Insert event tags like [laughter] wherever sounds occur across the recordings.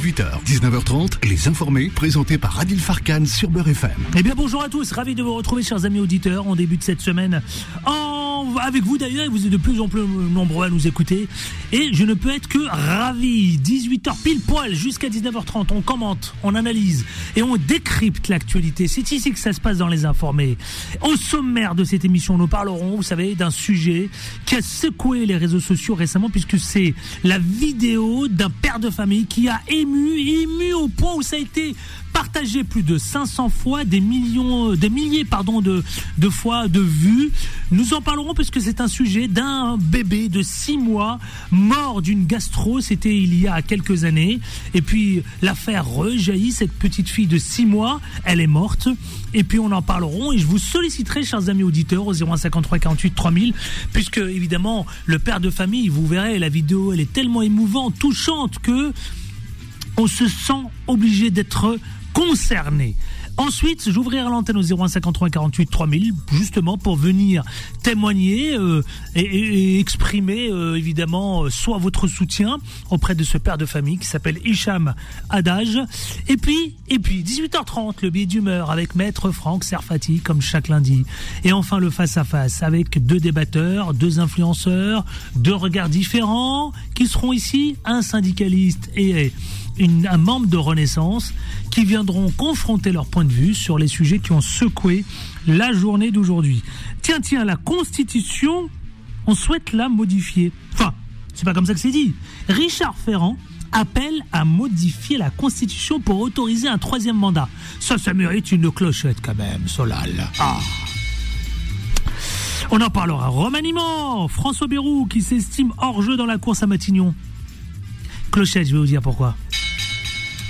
18h, 19h30, Les Informés, présentés par Adil Farkan sur Beurre FM. Eh bien bonjour à tous, ravi de vous retrouver chers amis auditeurs en début de cette semaine. Avec vous d'ailleurs, vous êtes de plus en plus nombreux à nous écouter. Et je ne peux être que ravi. 18h pile poil jusqu'à 19h30, on commente, on analyse et on décrypte l'actualité. C'est ici que ça se passe dans Les Informés. Au sommaire de cette émission, nous parlerons, vous savez, d'un sujet qui a secoué les réseaux sociaux récemment puisque c'est la vidéo d'un père de famille qui a ému, ému au point où ça a été partagé plus de 500 fois, des millions, des milliers pardon de, de fois de vues. Nous en parlerons parce que c'est un sujet d'un bébé de 6 mois mort d'une gastro. C'était il y a quelques années. Et puis l'affaire rejaillit. Cette petite fille de 6 mois, elle est morte. Et puis on en parlerons et je vous solliciterai, chers amis auditeurs, au 0153 48 3000, puisque évidemment le père de famille, vous verrez, la vidéo, elle est tellement émouvante, touchante que on se sent obligé d'être concerné. Ensuite, j'ouvrirai l'antenne au 0153 48 3000 justement pour venir témoigner euh, et, exprimer euh, évidemment euh, soit votre soutien auprès de ce père de famille qui s'appelle Hicham Adage et puis et puis 18h30 le billet d'humeur avec maître Franck Serfati comme chaque lundi et enfin le face à face avec deux débatteurs, deux influenceurs, deux regards différents qui seront ici un syndicaliste et un membre de Renaissance qui viendront confronter leur point de vue sur les sujets qui ont secoué la journée d'aujourd'hui. Tiens, tiens, la Constitution, on souhaite la modifier. Enfin, c'est pas comme ça que c'est dit. Richard Ferrand appelle à modifier la Constitution pour autoriser un troisième mandat. Ça, ça mérite une clochette quand même, Solal. Ah. On en parlera. Remaniement François Bérou qui s'estime hors jeu dans la course à Matignon. Clochette, je vais vous dire pourquoi.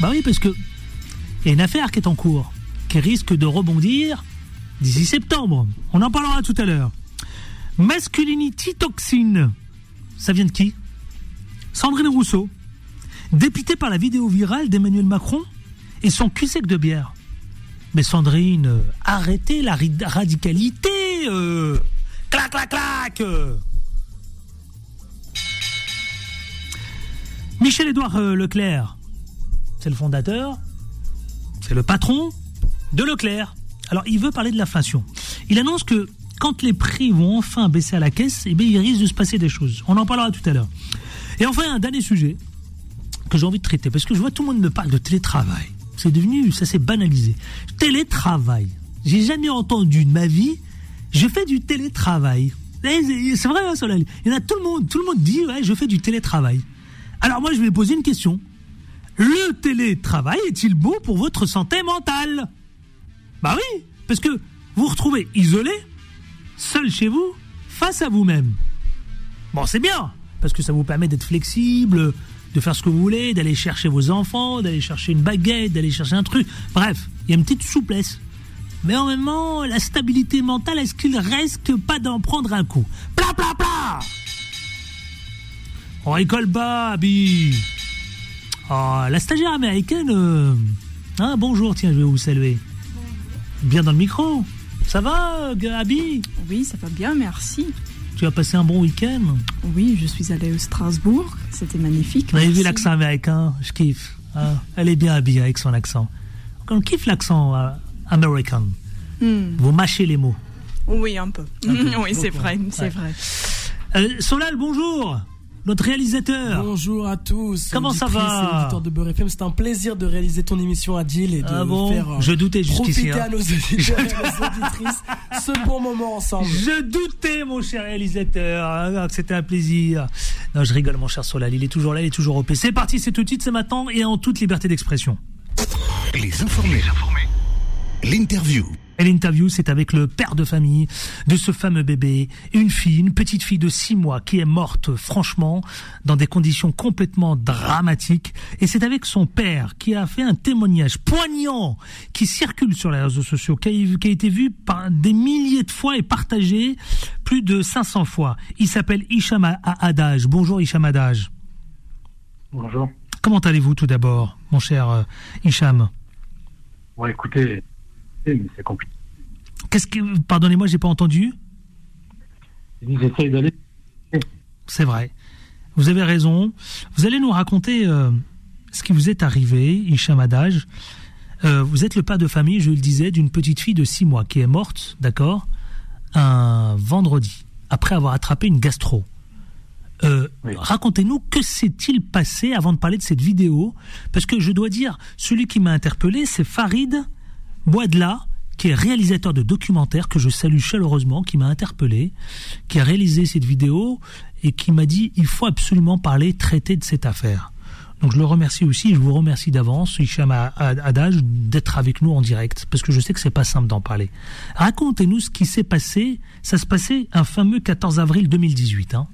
Bah oui, parce que il y a une affaire qui est en cours, qui risque de rebondir d'ici septembre. On en parlera tout à l'heure. Masculinity toxine. Ça vient de qui? Sandrine Rousseau, dépitée par la vidéo virale d'Emmanuel Macron et son cul sec de bière. Mais Sandrine, euh, arrêtez la radicalité euh. Clac, clac, clac Michel-Édouard euh, Leclerc, c'est le fondateur, c'est le patron de Leclerc. Alors, il veut parler de l'inflation. Il annonce que quand les prix vont enfin baisser à la caisse, eh bien, il risque de se passer des choses. On en parlera tout à l'heure. Et enfin, un dernier sujet que j'ai envie de traiter, parce que je vois tout le monde me parle de télétravail. C'est devenu, ça s'est banalisé. Télétravail. J'ai jamais entendu de ma vie, je fais du télétravail. Eh, c'est vrai, hein, Solal. Il y en a tout le monde, tout le monde dit, ouais, je fais du télétravail. Alors moi, je vais poser une question. Le télétravail est-il bon pour votre santé mentale? Bah oui, parce que vous vous retrouvez isolé, seul chez vous, face à vous-même. Bon, c'est bien, parce que ça vous permet d'être flexible, de faire ce que vous voulez, d'aller chercher vos enfants, d'aller chercher une baguette, d'aller chercher un truc. Bref, il y a une petite souplesse. Mais en même temps, la stabilité mentale, est-ce qu'il reste pas d'en prendre un coup? Pla pla pla On rigole pas, Abby Oh, la stagiaire américaine. Euh, hein, bonjour, tiens, je vais vous saluer. Bien dans le micro. Ça va, Gabi Oui, ça va bien, merci. Tu as passé un bon week-end? Oui, je suis allée au Strasbourg. C'était magnifique. Vous avez vu l'accent américain? Je kiffe. Hein. Elle est bien habillée avec son accent. On kiffe l'accent euh, américain. Hmm. Vous mâchez les mots. Oui, un peu. [laughs] oui, c'est vrai, c'est vrai. Euh, Solal, bonjour notre réalisateur. Bonjour à tous. Comment ça va de Beurre FM. C'est un plaisir de réaliser ton émission à Jill et de ah bon faire je doutais profiter hein. à nos auditeurs et [laughs] nos auditrices ce bon moment ensemble. Je doutais, mon cher réalisateur, hein, c'était un plaisir. Non, je rigole, mon cher Solal. Il est toujours là, il est toujours au C'est parti, c'est tout de suite, c'est maintenant et en toute liberté d'expression. Les informés. Les informés. L'interview. Et l'interview, c'est avec le père de famille de ce fameux bébé, une fille, une petite fille de six mois qui est morte, franchement, dans des conditions complètement dramatiques. Et c'est avec son père qui a fait un témoignage poignant qui circule sur les réseaux sociaux, qui a, été vu par des milliers de fois et partagé plus de 500 fois. Il s'appelle Hicham Adage. Bonjour Hicham Adage. Bonjour. Comment allez-vous tout d'abord, mon cher euh, Hicham? Bon, écoutez, mais c'est compliqué. Qu'est-ce que. Pardonnez-moi, j'ai pas entendu. J'essaye d'aller. C'est vrai. Vous avez raison. Vous allez nous raconter euh, ce qui vous est arrivé, Hicham Adage. Euh, vous êtes le père de famille, je le disais, d'une petite fille de 6 mois qui est morte, d'accord, un vendredi, après avoir attrapé une gastro. Euh, racontez-nous que s'est-il passé avant de parler de cette vidéo? Parce que je dois dire, celui qui m'a interpellé, c'est Farid Boadla, qui est réalisateur de documentaires, que je salue chaleureusement, qui m'a interpellé, qui a réalisé cette vidéo et qui m'a dit il faut absolument parler, traiter de cette affaire. Donc je le remercie aussi, je vous remercie d'avance, Hicham Adage, d'être avec nous en direct, parce que je sais que c'est pas simple d'en parler. Racontez-nous ce qui s'est passé. Ça se passait un fameux 14 avril 2018. Hein.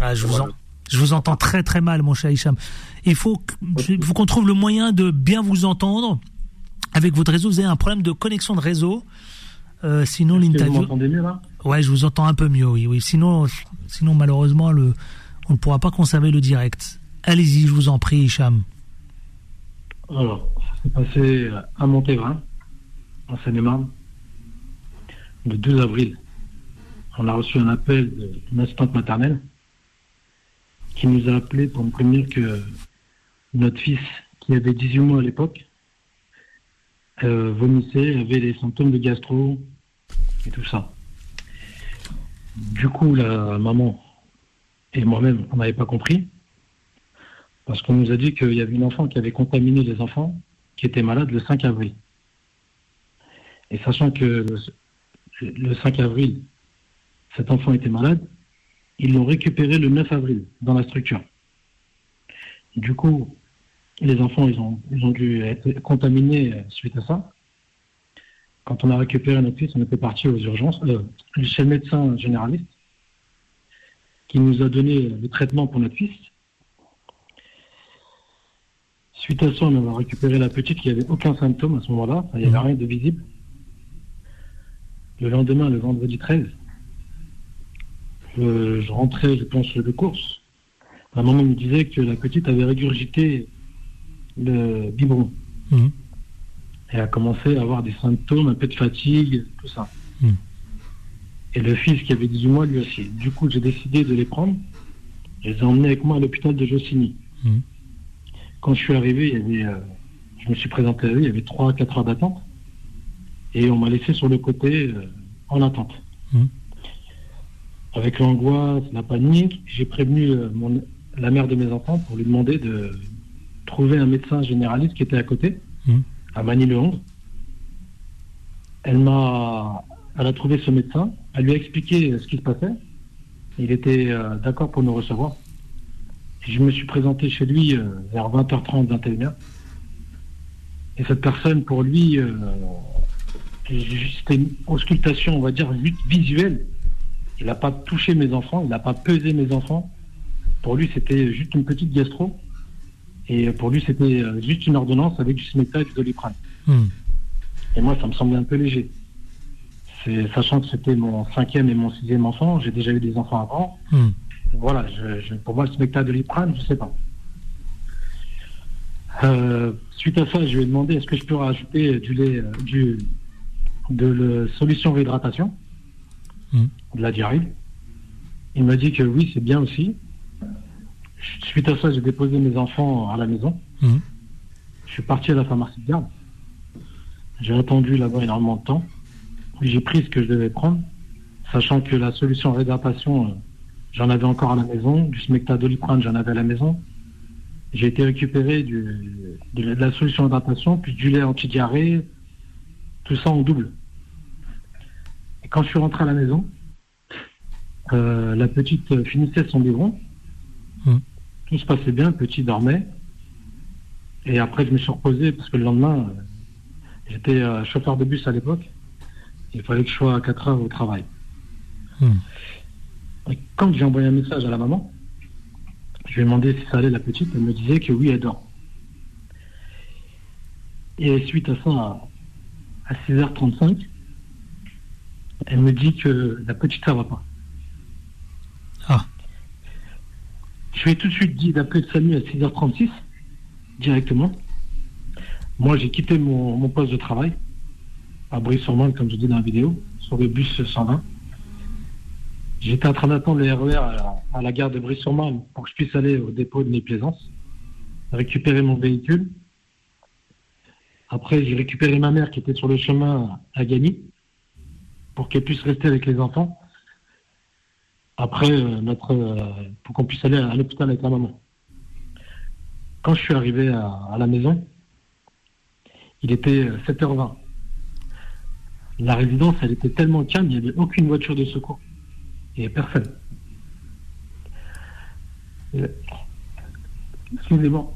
Ah, je, vous je vous entends très très mal, mon cher Hicham. Il faut, faut qu'on trouve le moyen de bien vous entendre. Avec votre réseau, vous avez un problème de connexion de réseau. Euh, sinon, l'interview. Vous m'entendez mieux là? Ouais, je vous entends un peu mieux, oui. oui. Sinon, sinon malheureusement, le, on ne pourra pas conserver le direct. Allez-y, je vous en prie, Hicham. Alors, ça s'est passé à Montévin, en Seine-et-Marne, le 2 avril. On a reçu un appel d'une assistante maternelle qui nous a appelé pour nous prévenir que notre fils, qui avait 18 mois à l'époque, euh, vomissait, avait des symptômes de gastro et tout ça. Du coup, la maman et moi-même, on n'avait pas compris. Parce qu'on nous a dit qu'il y avait une enfant qui avait contaminé les enfants qui étaient malades le 5 avril. Et sachant que le 5 avril, cet enfant était malade, ils l'ont récupéré le 9 avril dans la structure. Du coup, les enfants, ils ont, ils ont dû être contaminés suite à ça. Quand on a récupéré notre fils, on était parti aux urgences, euh, chez le médecin généraliste, qui nous a donné le traitement pour notre fils. Suite à ça, on a récupéré la petite qui n'avait aucun symptôme à ce moment-là, il n'y avait rien de visible. Le lendemain, le vendredi 13, je, rentrais, je pense, de course. Ma maman me disait que la petite avait régurgité le biberon. Mhm. Et a commencé à avoir des symptômes, un peu de fatigue, tout ça. Mhm. Et le fils qui avait 18 mois, lui aussi. Du coup, j'ai décidé de les prendre. Je les ai emmenés avec moi à l'hôpital de Jossigny. Mhm. Quand je suis arrivé, il y avait, euh, je me suis présenté à eux, il y avait 3-4 heures d'attente. Et on m'a laissé sur le côté euh, en attente. Avec l'angoisse, la panique, j'ai prévenu euh, la mère de mes enfants pour lui demander de trouver un médecin généraliste qui était à côté, mmh. à Manille-le-Hongre. Elle m'a, elle a trouvé ce médecin, elle lui a expliqué ce qui se passait. Il était euh, d'accord pour nous recevoir. je me suis présenté chez lui euh, vers 20h30, 21h. Et cette personne, pour lui, c'était une auscultation, on va dire, visuelle il n'a pas touché mes enfants, il n'a pas pesé mes enfants. Pour lui, c'était juste une petite gastro. Et pour lui, c'était euh, juste une ordonnance avec du Smecta et du Doliprane. Hmm. Et moi, ça me semblait un peu léger. Sachant que c'était mon cinquième et mon sixième enfant, j'ai déjà eu des enfants avant. Hmm. Voilà, pour moi, le Smecta et Doliprane, je ne sais pas. Euh, suite à ça, je lui ai demandé est-ce que je peux rajouter du lait, euh, du, de la solution réhydratation? Hmm. de la diarrhée? Il m'a dit que oui, c'est bien aussi. Suite à ça, j'ai déposé mes enfants à la maison. Hmm. Je suis parti à la pharmacie de garde. J'ai attendu là-bas énormément de temps. J'ai pris ce que je devais prendre, sachant que la solution réhydratation, euh, j'en avais encore à la maison. Du smectadoliprane, j'en avais à la maison. J'ai été récupéré de, la solution réhydratation, puis du lait anti-diarrhée, tout ça en double quand je suis rentré à la maison, euh, la petite finissait son biberon. Hmm. Tout se passait bien, le petit dormait. Et après, je me suis reposé parce que le lendemain, euh, j'étais euh, chauffeur de bus à l'époque. Il fallait que je sois à 4 heures au travail. Hmm. quand j'ai envoyé un message à la maman, je lui ai demandé si ça allait la petite. Elle me disait que oui, elle dort. Et suite à ça, à 6h35, elle me dit que la petite, ça va pas. Ah. Je lui tout de suite dit d'appeler Samy à 6h36, directement. Moi, j'ai quitté mon, poste de travail, à Brie-sur-Marne, comme je dis dans la vidéo, sur le bus 120. J'étais en train d'attendre le RER à, la gare de Brie-sur-Marne pour que je puisse aller au dépôt de mes plaisances, récupérer mon véhicule. Après, j'ai récupéré ma mère qui était sur le chemin à Gagny pour qu'elle puisse rester avec les enfants. Après, euh, notre, euh, pour qu'on puisse aller à l'hôpital avec la maman. Quand je suis arrivé à, la maison, il était 7h20. La résidence, elle était tellement calme, il n'y avait aucune voiture de secours. Il n'y avait personne. Excusez-moi.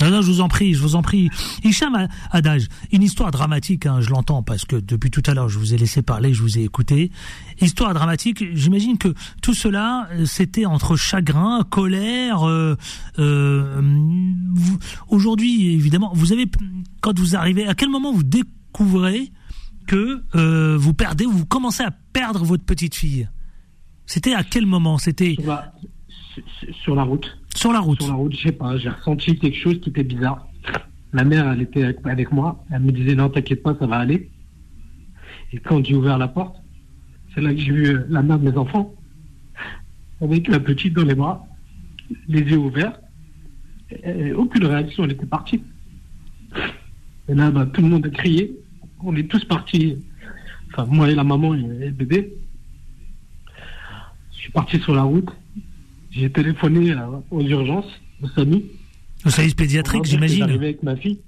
Non, je vous en prie, je vous en prie. Hicham Adage, une histoire dramatique, hein, je l'entends parce que depuis tout à l'heure, je vous ai laissé parler, je vous ai écouté. Histoire dramatique, j'imagine que tout cela, euh, c'était entre chagrin, colère. Euh, euh, Aujourd'hui, évidemment, vous avez, quand vous arrivez, à quel moment vous découvrez que euh, vous perdez, vous commencez à perdre votre petite fille? C'était à quel moment? C'était sur la route. Sur la route. Sur la route, je sais pas, j'ai ressenti quelque chose qui était bizarre. Ma mère, elle était avec, moi. Elle me disait non, t'inquiète pas, ça va aller. Et quand j'ai ouvert la porte, c'est là que j'ai vu euh, la mère de mes enfants, avec la petite dans les bras, les yeux ouverts. Aucune réaction, elle était partie. Et là, bah, tout le monde a crié. On est tous partis. Enfin, moi et la maman et le bébé. Je suis parti sur la route. J'ai téléphoné aux urgences, au SAMU. Au service pédiatrique, j'imagine. J'arrivais avec ma fille.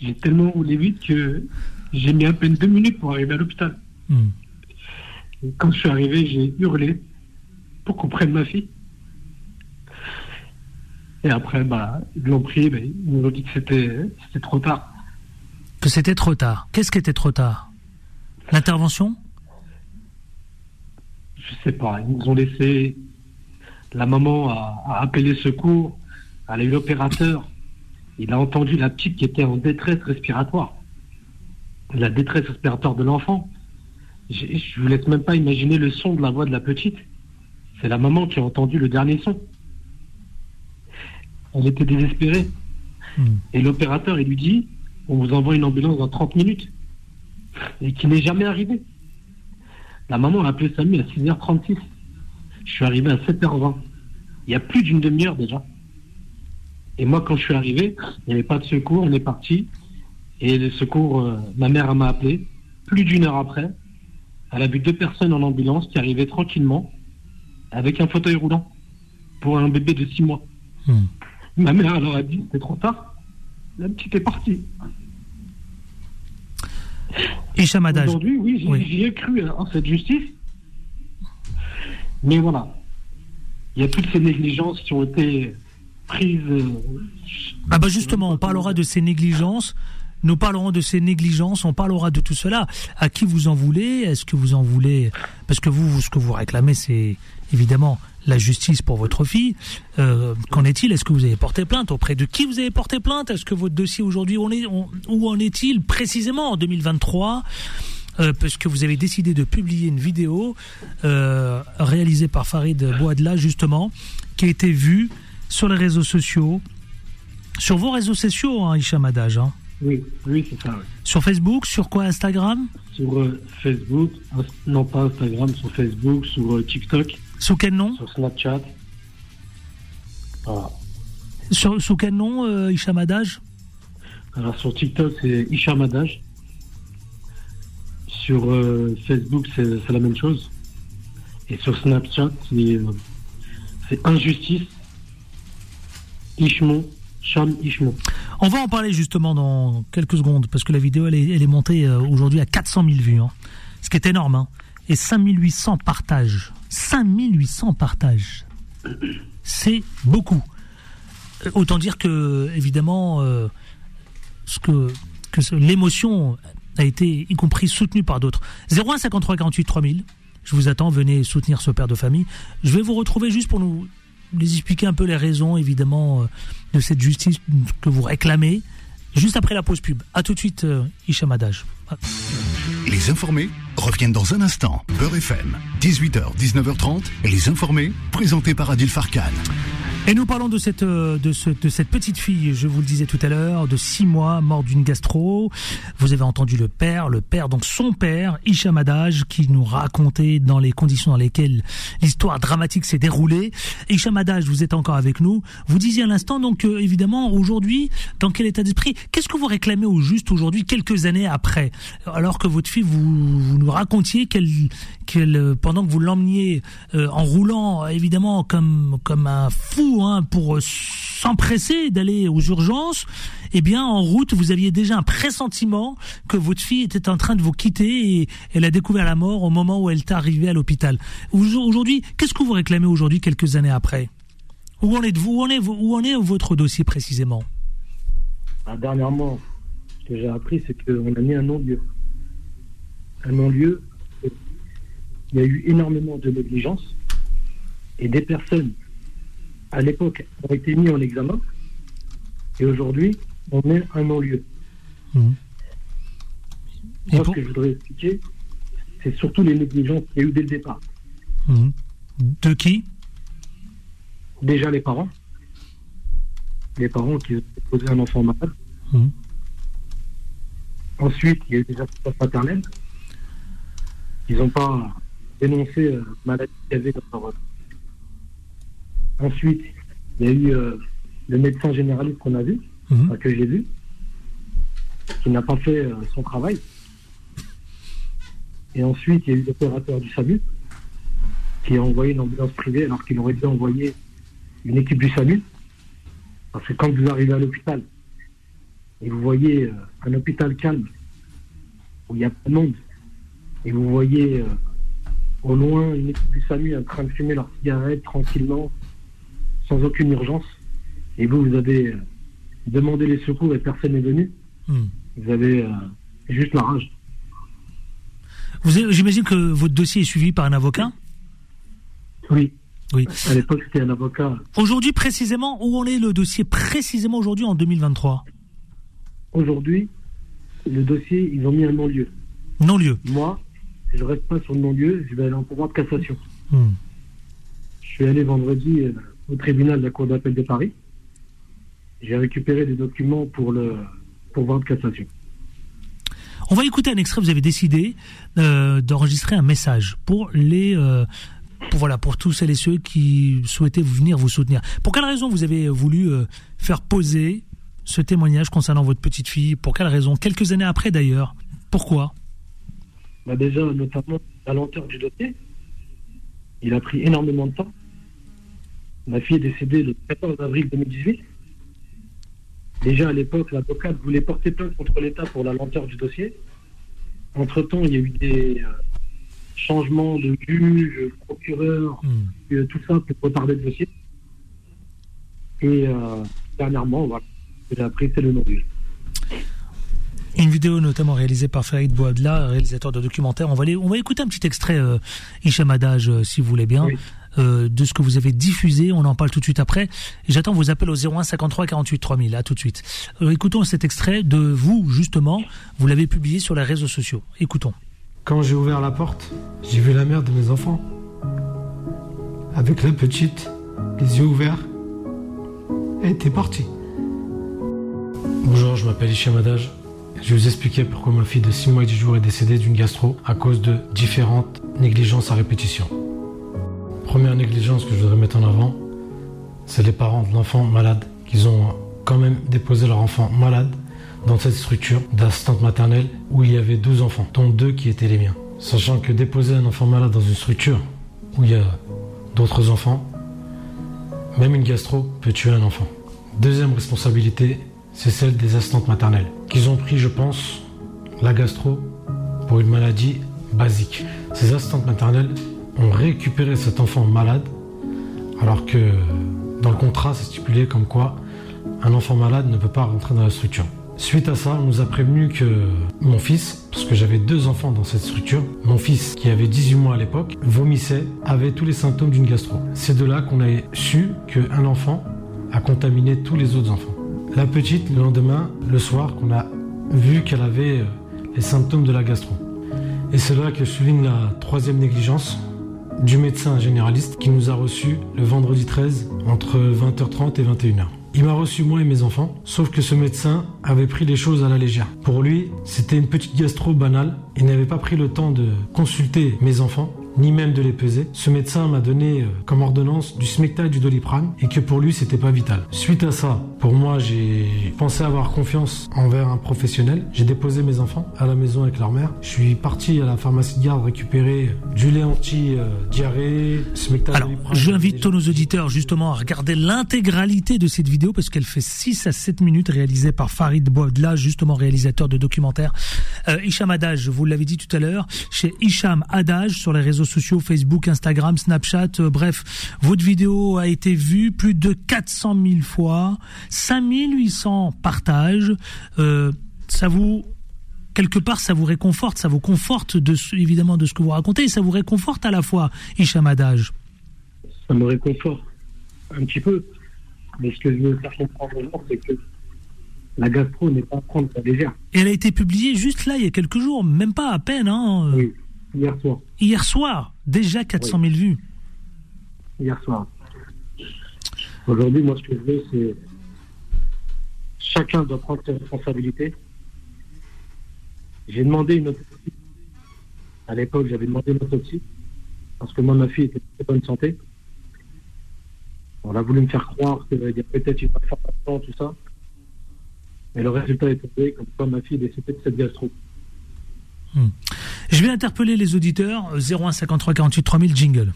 J'ai tellement roulé vite que j'ai mis à peine deux minutes pour arriver à l'hôpital. Hmm. Quand je suis arrivé, j'ai hurlé pour qu'on prenne ma fille. Et après, bah, ils l'ont pris, mais ils nous ont dit que c'était, c'était trop tard. Que c'était trop tard. Qu'est-ce qui était trop tard? L'intervention? Je sais pas, ils nous ont laissé. La maman a, appelé secours, elle a eu l'opérateur. Il a entendu la petite qui était en détresse respiratoire. La détresse respiratoire de l'enfant. Je ne vous laisse même pas imaginer le son de la voix de la petite. C'est la maman qui a entendu le dernier son. Elle était désespérée. Hmm. Et l'opérateur, il lui dit, on vous envoie une ambulance dans 30 minutes. Et qui n'est jamais arrivé. La maman a appelé Samy à 6h36. Je suis arrivé à 7h20. Il y a plus d'une demi-heure déjà. Et moi, quand je suis arrivé, il n'y avait pas de secours, on est parti. Et le secours, euh, ma mère m'a appelé. Plus d'une heure après, elle a vu deux personnes en ambulance qui arrivaient tranquillement avec un fauteuil roulant pour un bébé de 6 mois. Hmm. Ma mère alors a dit, c'est trop tard. La petite est partie. Aujourd'hui, oui, j'y ai cru hein, en cette justice. Mais voilà. Il y a toutes ces négligences qui ont été prises. Euh, ah bah justement, on parlera de ces négligences. Nous parlerons de ces négligences, on parlera de tout cela. À qui vous en voulez? Est-ce que vous en voulez? Parce que vous, ce que vous réclamez, c'est évidemment la justice pour votre fille. Euh, qu'en est-il? Est-ce que vous avez porté plainte Auprès de qui vous avez porté plainte? Est-ce que votre dossier aujourd'hui, où en est-il précisément en 2023 euh, parce que vous avez décidé de publier une vidéo euh, réalisée par Farid Bouadla justement, qui a été vue sur les réseaux sociaux, sur vos réseaux sociaux, hein, Hicham Adage. Hein. Oui, oui, c'est ça. Sur Facebook, sur quoi Instagram? Sur Facebook, non pas Instagram, sur Facebook, sur TikTok. Sous quel nom Sur Snapchat. Sur, sous quel nom, euh, Hicham Adage Alors sur TikTok, c'est Hicham Adage. Sur euh, Facebook, c'est la même chose. Et sur Snapchat, c'est euh, Injustice. Ishmon. Cham Ishmon. On va en parler justement dans quelques secondes, parce que la vidéo, elle est, montée aujourd'hui à 400 000 vues. Hein. Ce qui est énorme. Hein. Et 5800 partages. 5800 partages. C'est beaucoup. Euh, autant dire que, évidemment, euh, que, l'émotion a été, y compris, soutenue par d'autres. 01 53 48 3000. Je vous attends, venez soutenir ce père de famille. Je vais vous retrouver juste pour nous les expliquer un peu les raisons, évidemment, euh, de cette justice que vous réclamez. Juste après la pause pub. A tout de suite, Hicham. Les informés reviennent dans un instant. Beurre FM, 18h, 19h30. Les informés, présentés par Adil Farkan. Et nous parlons de cette, euh, de, ce, de cette petite fille, je vous le disais tout à l'heure, de six mois, morte d'une gastro. Vous avez entendu le père, le père, donc son père, Hicham Adage, qui nous racontait dans les conditions dans lesquelles l'histoire dramatique s'est déroulée. Hicham Adage, vous êtes encore avec nous. Vous disiez à l'instant, donc, euh, évidemment, aujourd'hui, dans quel état d'esprit Qu'est-ce que vous réclamez au juste aujourd'hui, quelques années après? Alors que votre fille, vous, vous nous racontiez qu'elle, qu'elle, euh, pendant que vous l'emmeniez en roulant, évidemment, comme, comme un fou, Hein, pour euh, s'empresser d'aller aux urgences, eh bien, en route, vous aviez déjà un pressentiment que votre fille était en train de vous quitter et elle a découvert la mort au moment où elle est arrivée à l'hôpital. Aujourd'hui, qu'est-ce que vous réclamez aujourd'hui, quelques années après? Où en êtes-vous? Où, en est, votre dossier précisément? Bah, Dernièrement, ce que j'ai appris, c'est qu'on a mis un non-lieu. Un non-lieu, il y a eu énormément de négligence et des personnes à l'époque, ont été mis en examen. Et aujourd'hui, on met un non-lieu. Mmh. ce que je voudrais expliquer, c'est surtout les négligences qu'il y a eu dès le départ. Mmh. De qui? Déjà les parents. Les parents qui ont posé un enfant malade. Mmh. Ensuite, il y a eu des assistants paternels. Ils n'ont pas dénoncé la euh, maladie qu'il y avait dans leur Ensuite, il y a eu euh, le médecin généraliste qu'on a vu, mhm. que j'ai vu, qui n'a pas fait euh, son travail. Et ensuite, il y a eu l'opérateur du SAMU, qui a envoyé une ambulance privée alors qu'il aurait dû envoyer une équipe du SAMU. Parce que quand vous arrivez à l'hôpital et vous voyez euh, un hôpital calme, où il n'y a pas de monde, et vous voyez au loin une équipe du SAMU en train de fumer leur cigarette tranquillement, sans aucune urgence, et vous, vous avez euh, demandé les secours et personne n'est venu, hmm. vous avez euh, juste la rage. J'imagine que votre dossier est suivi par un avocat? Oui. Oui. À l'époque, c'était un avocat. Aujourd'hui, précisément, où en est le dossier précisément aujourd'hui en 2023 Aujourd'hui, le dossier, ils ont mis un non-lieu. Non-lieu Moi, je reste pas sur le non-lieu, je vais aller en pouvoir de cassation. Hmm. Je suis allé vendredi euh, au tribunal de la Cour d'appel de Paris. J'ai récupéré des documents pour le pour de cassation. On va écouter un extrait. Vous avez décidé euh, d'enregistrer un message pour les euh, pour voilà pour tous celles et ceux qui souhaitaient venir vous soutenir. Pour quelle raison vous avez voulu euh, faire poser ce témoignage concernant votre petite fille? Pour quelle raison? Quelques années après d'ailleurs. Pourquoi? Bah Déjà, notamment la lenteur du dossier. Il a pris énormément de temps. Ma fille est décédée le 14 avril 2018. Déjà à l'époque, l'avocate voulait porter plainte contre l'État pour la lenteur du dossier. Entre-temps, il y a eu des euh, changements de juge, procureur, hmm. euh, tout ça pour retarder le dossier. Et euh, dernièrement, voilà, j'ai appris, c'est le nom une vidéo notamment réalisée par Farid Bouadla, réalisateur de documentaire. On va, on va écouter un petit extrait, euh, Hicham Adage, si vous voulez bien. Euh, de ce que vous avez diffusé. On en parle tout de suite après. J'attends vos appels au 01 53 48 3000. À tout de suite. Euh, écoutons cet extrait de vous, justement. Vous l'avez publié sur les réseaux sociaux. Écoutons. Quand j'ai ouvert la porte, j'ai vu la mère de mes enfants. Avec la petite, les yeux ouverts. Elle était partie. Bonjour, je m'appelle Hicham Adage. Je vais vous expliquer pourquoi ma fille de 6 mois et 10 jours est décédée d'une gastro à cause de différentes négligences à répétition. Première négligence que je voudrais mettre en avant, c'est les parents de l'enfant malade, qui ont quand même déposé leur enfant malade dans cette structure d'assistante maternelle où il y avait 12 enfants, dont deux qui étaient les miens. Sachant que déposer un enfant malade dans une structure où il y a d'autres enfants, même une gastro peut tuer un enfant. Deuxième responsabilité, c'est celle des assistantes maternelles, qu'ils ont pris, je pense, la gastro pour une maladie basique. Ces assistantes maternelles ont récupéré cet enfant malade, alors que dans le contrat, c'est stipulé comme quoi un enfant malade ne peut pas rentrer dans la structure. Suite à ça, on nous a prévenu que mon fils, parce que j'avais deux enfants dans cette structure, mon fils, qui avait 18 mois à l'époque, vomissait, avait tous les symptômes d'une gastro. C'est de là qu'on a su qu'un enfant a contaminé tous les autres enfants. La petite, le lendemain, le soir, qu'on a vu qu'elle avait les symptômes de la gastro. Et c'est là que souligne la troisième négligence, du médecin généraliste qui nous a reçus le vendredi 13 entre 20h30 et 21h. Il m'a reçu moi et mes enfants, sauf que ce médecin avait pris les choses à la légère. Pour lui, c'était une petite gastro banale. Il n'avait pas pris le temps de consulter mes enfants ni même de les peser. Ce médecin m'a donné euh, comme ordonnance du Smecta et du Doliprane et que pour lui c'était pas vital. Suite à ça, pour moi j'ai pensé avoir confiance envers un professionnel. J'ai déposé mes enfants à la maison avec leur mère. Je suis parti à la pharmacie de garde récupérer du lait anti-diarrhée, Smecta. Alors, j'invite tous nos auditeurs justement à regarder l'intégralité de cette vidéo parce qu'elle fait 6 à 7 minutes réalisée par Farid Boadla, justement réalisateur de documentaire. Euh, Hicham Adage, vous l'avez dit tout à l'heure, chez Hicham Adage sur les réseaux sociaux, Facebook, Instagram, Snapchat, euh, bref, votre vidéo a été vue plus de 400 000 fois, 5800 partages. Euh, ça vous quelque part, ça vous réconforte, ça vous conforte de évidemment de ce que vous racontez, et ça vous réconforte à la fois, Hicham Adage. Ça me réconforte un petit peu, mais ce que je veux faire comprendre aux gens, c'est que la gastro n'est pas à prendre à légère. Et elle a été publiée juste là, il y a quelques jours, même pas à peine. Hein. Oui. Hier soir. Hier soir, déjà 400 000 vues. Hier soir. Aujourd'hui, moi, ce que je veux, c'est. Chacun doit prendre ses responsabilités. J'ai demandé une autopsie. À l'époque, j'avais demandé une autopsie. Parce que moi, ma fille était en bonne santé. On a voulu me faire croire qu'il y a peut-être une malformation, tout ça. Mais le résultat est tombé, comme quoi ma fille est décédée de cette gastro. Hmm. Je vais interpeller les auditeurs 01 53 48 3000 jingle.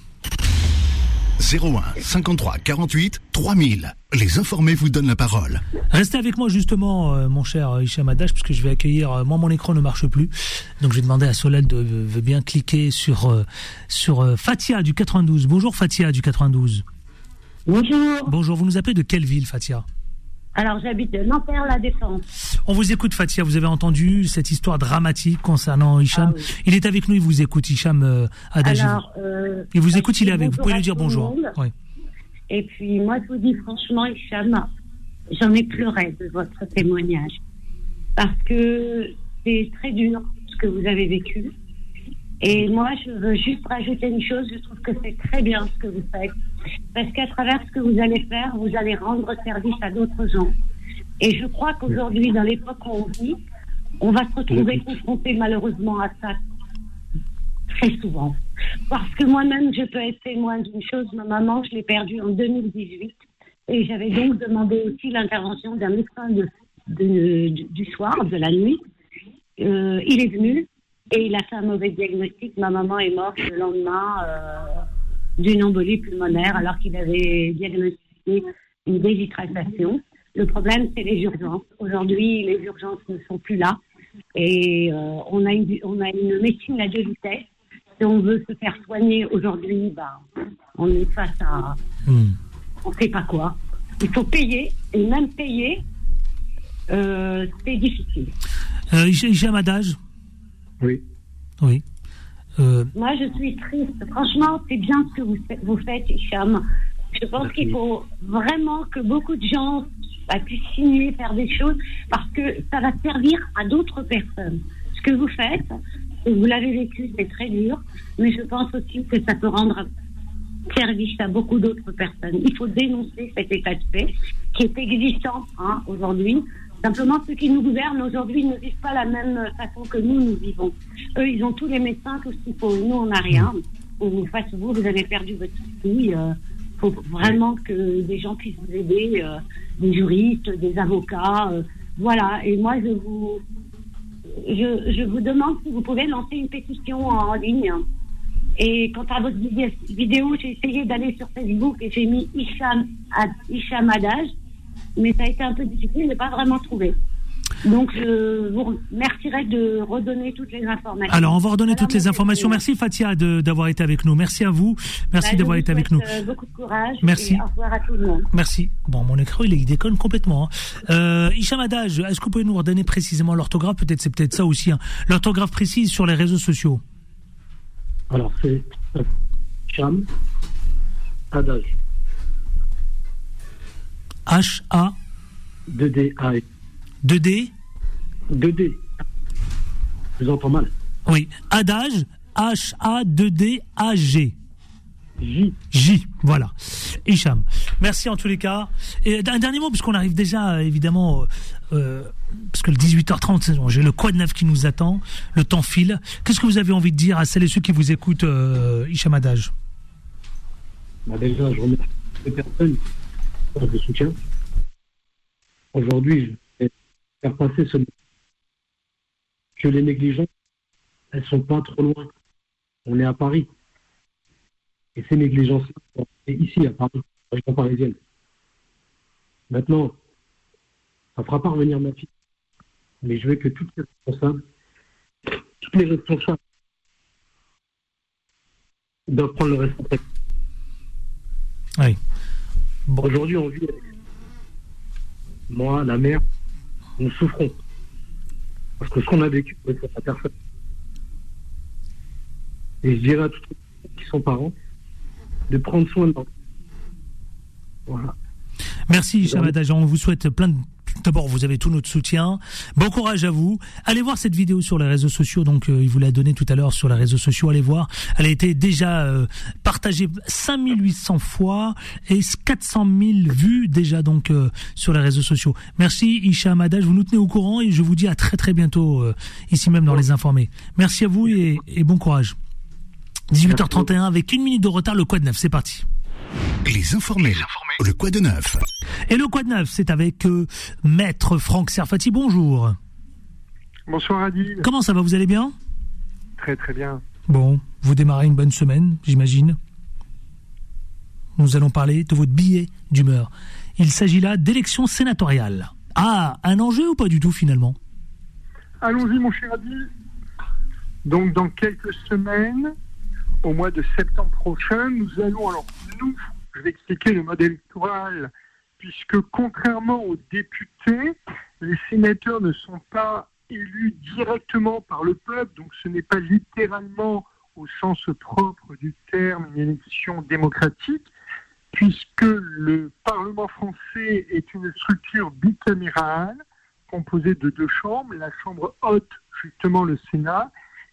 01 53 48 3000. Les informés vous donnent la parole. Restez avec moi justement, euh, mon cher Hicham Adash, puisque je vais accueillir. Euh, moi, mon écran ne marche plus, donc je vais demander à Solal de, de bien cliquer sur euh, sur Fatia du 92. Bonjour Fatia du 92. Bonjour. Bonjour. Vous nous appelez de quelle ville, Fatia? Alors, j'habite Nanterre, la Défense. On vous écoute, Fatia. Vous avez entendu cette histoire dramatique concernant Hicham. Ah il est avec nous, il vous écoute, Hicham euh, Alors, euh, il vous écoute, il est avec vous. Vous pouvez lui dire bonjour. Et puis, moi, je vous dis franchement, Hicham, j'en ai pleuré de votre témoignage. Parce que c'est très dur ce que vous avez vécu. Et moi, je veux juste rajouter une chose. Je trouve que c'est très bien ce que vous faites. Parce qu'à travers ce que vous allez faire, vous allez rendre service à d'autres gens. Et je crois qu'aujourd'hui, dans l'époque où on vit, on va se retrouver confronté malheureusement à ça très souvent. Parce que moi-même, je peux être témoin d'une chose. Ma maman, je l'ai perdue en 2018. Et j'avais donc demandé aussi l'intervention d'un médecin de, du soir, de la nuit. Euh, il est venu, et il a fait un mauvais diagnostic. Ma maman est morte le lendemain euh, d'une embolie pulmonaire alors qu'il avait diagnostiqué une déshydratation. Le problème, c'est les urgences. Aujourd'hui, les urgences ne sont plus là. Et euh, on, a une, on a une médecine à deux vitesses. Si on veut se faire soigner aujourd'hui, bah, on est face à. Hmm. On ne sait pas quoi. Il faut payer. Et même payer, euh, c'est difficile. Euh, J'ai un adage oui. Oui. Euh, Moi, je suis triste. Franchement, c'est bien ce que vous, vous faites, Hicham. Je pense qu'il faut vraiment que beaucoup de gens bah, puissent signer, faire des choses, parce que ça va servir à d'autres personnes. Ce que vous faites, vous l'avez vécu, c'est très dur, mais je pense aussi que ça peut rendre service à beaucoup d'autres personnes. Il faut dénoncer cet état de fait qui est existant hein, aujourd'hui. Simplement, ceux qui nous gouvernent aujourd'hui ne vivent pas la même façon que nous, nous vivons. Eux, ils ont tous les médecins, tout ce qu'il faut. Nous, on n'a rien. Ou face vous, vous avez perdu votre fille. Il euh, faut vraiment que des gens puissent vous aider, euh, des juristes, des avocats. Euh, voilà. Et moi, je vous, je, je, vous demande si vous pouvez lancer une pétition en, ligne. Et quant à votre vidéo, j'ai essayé d'aller sur Facebook et j'ai mis Isham, Isham Adage mais ça a été un peu difficile, je n'ai pas vraiment trouvé. Donc, je vous remercierai de redonner toutes les informations. Alors, on va redonner toutes les informations. Merci, Fatia, d'avoir été avec nous. Merci à vous. Merci bah, d'avoir été avec nous. Euh, beaucoup de courage. Merci. Et au revoir à tout le monde. Merci. Bon, mon écran, il, déconne complètement. Hein. Euh, Hicham Adage, est-ce que vous pouvez nous redonner précisément l'orthographe? Peut-être, c'est peut-être ça aussi. Hein. L'orthographe précise sur les réseaux sociaux. Alors, c'est Hicham Adage. H-A 2D A 2D 2D. Je vous entends mal. Oui. Adage H-A-2-D-A-G. J. J, voilà. Hicham. Merci en tous les cas. Et un dernier mot, puisqu'on arrive déjà, évidemment, euh, parce que le 18h30, j'ai le quad neuf qui nous attend, le temps file. Qu'est-ce que vous avez envie de dire à celles et ceux qui vous écoutent, euh, Hicham Adage? Bah Déjà, je remercie les personnes le soutien. Aujourd'hui, je vais faire passer ce que les négligences, elles sont pas trop loin. On est à Paris. Et ces négligences sont ici, à Paris, en région parisienne. Maintenant, ça ne fera pas revenir ma fille. Mais je veux que toutes les responsables, toutes les responsables doivent prendre le responsable. Oui. Aujourd'hui, on vit avec moi, la mère, nous souffrons. Parce que ce qu'on a vécu, c'est la personne. Et je dirais à tous ceux qui sont parents de prendre soin de nous. Voilà. Merci, Chamadage. On vous souhaite plein de D'abord, vous avez tout notre soutien. Bon courage à vous. Allez voir cette vidéo sur les réseaux sociaux. Donc, euh, il vous l'a donné tout à l'heure sur les réseaux sociaux. Allez voir. Elle a été déjà euh, partagée 5800 fois et 400 000 vues déjà donc euh, sur les réseaux sociaux. Merci Isha Amadage. Vous nous tenez au courant et je vous dis à très très bientôt ici même dans les informés. Merci à vous et, et bon courage. 18h31 avec une minute de retard. Le Quad 9. C'est parti. Les informés. Le quoi de neuf. Et le quoi de neuf, c'est avec euh, Maître Franck Serfati. Bonjour. Bonsoir Adil. Comment ça va Vous allez bien? Très très bien. Bon, vous démarrez une bonne semaine, j'imagine. Nous allons parler de votre billet d'humeur. Il s'agit là d'élections sénatoriales. Ah, un enjeu ou pas du tout finalement? Allons-y mon cher Adil. Donc dans quelques semaines, au mois de septembre prochain, nous allons, alors nous, je vais expliquer le mode électoral, puisque contrairement aux députés, les sénateurs ne sont pas élus directement par le peuple, donc ce n'est pas littéralement au sens propre du terme une élection démocratique, puisque le Parlement français est une structure bicamérale composée de deux chambres, la chambre haute, justement le Sénat,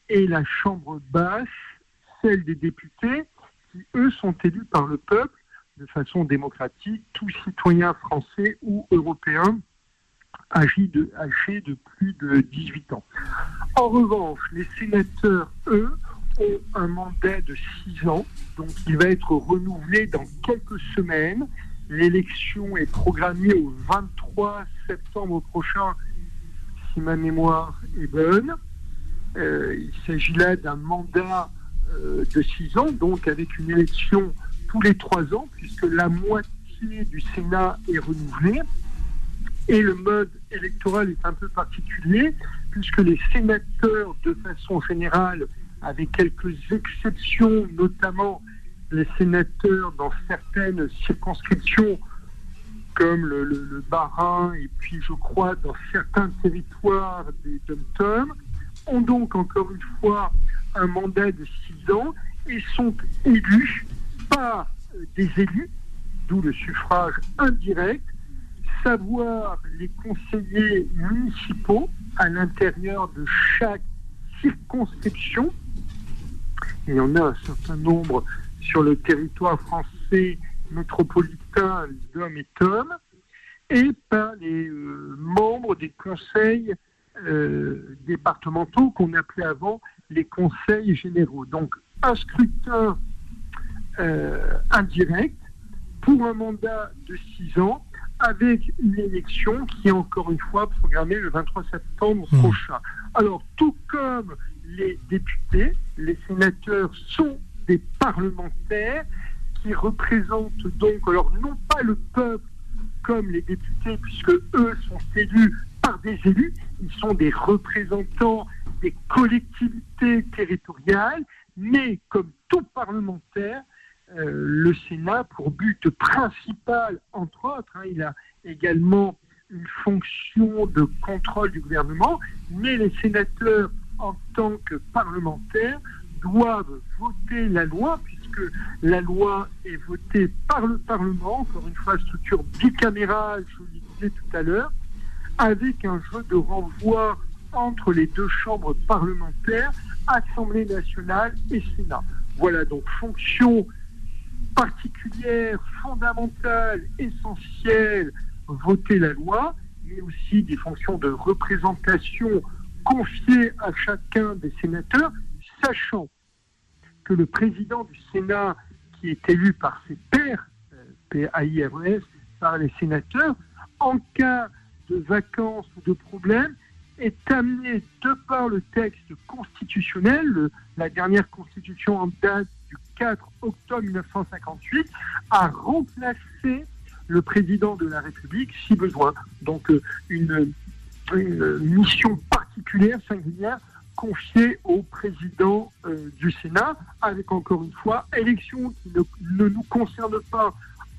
et la chambre basse, celle des députés, qui, eux, sont élus par le peuple de façon démocratique, tout citoyen français ou européen âgé de, âgé de plus de 18 ans. En revanche, les sénateurs, eux, ont un mandat de 6 ans, donc il va être renouvelé dans quelques semaines. L'élection est programmée au 23 septembre prochain, si ma mémoire est bonne. Euh, il s'agit là d'un mandat de 6 ans, donc avec une élection tous les 3 ans, puisque la moitié du Sénat est renouvelée. Et le mode électoral est un peu particulier, puisque les sénateurs, de façon générale, avec quelques exceptions, notamment les sénateurs dans certaines circonscriptions, comme le, le, Bas-Rhin, et puis je crois dans certains territoires des dom ont donc encore une fois un mandat de six ans et sont élus par des élus, d'où le suffrage indirect, savoir les conseillers municipaux à l'intérieur de chaque circonscription. Il y en a un certain nombre sur le territoire français métropolitain d'hommes et et par les euh, membres des conseils euh, départementaux qu'on appelait avant les conseils généraux. Donc un scrutin euh, indirect pour un mandat de six ans avec une élection qui est encore une fois programmée le 23 septembre mmh. prochain. Alors tout comme les députés, les sénateurs sont des parlementaires qui représentent donc, alors non pas le peuple comme les députés, puisque eux sont élus par des élus, ils sont des représentants des collectivités territoriales, mais comme tout parlementaire, euh, le Sénat, pour but principal, entre autres, hein, il a également une fonction de contrôle du gouvernement, mais les sénateurs, en tant que parlementaires, doivent voter la loi, puisque la loi est votée par le Parlement, encore une fois, structure bicamérale, je vous le disais tout à l'heure, avec un jeu de renvoi entre les deux chambres parlementaires, Assemblée nationale et Sénat. Voilà donc fonction particulières, fondamentales, essentielles, voter la loi, mais aussi des fonctions de représentation confiées à chacun des sénateurs, sachant que le président du Sénat, qui est élu par ses pairs, euh, PAIRES, par les sénateurs, en cas de vacances ou de problèmes, est amené, de par le texte constitutionnel, la dernière constitution en date du 4 octobre 1958, à remplacer le président de la République si besoin. Donc euh, une, mission particulière, singulière, confiée au président euh, du Sénat, avec encore une fois, élection qui ne nous concerne pas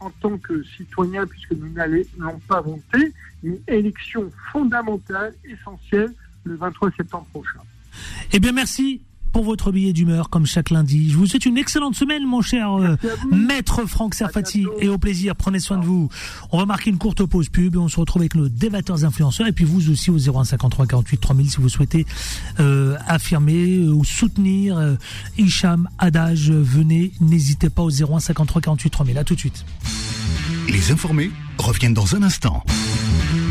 en tant que citoyens, puisque nous n'allons pas voter, une élection fondamentale, essentielle, le 23 septembre prochain. Eh bien, merci pour votre billet d'humeur, comme chaque lundi. Je vous souhaite une excellente semaine, mon cher euh, maître Franck Serfati, et au plaisir. Prenez soin de vous. On va marquer une courte pause pub et on se retrouve avec nos débatteurs influenceurs et puis vous aussi au 0153 48 3000 si vous souhaitez euh, affirmer euh, ou soutenir euh, Hicham Adage. Venez, n'hésitez pas au 0153 48 3000. À tout de suite. Les informés reviennent dans un instant.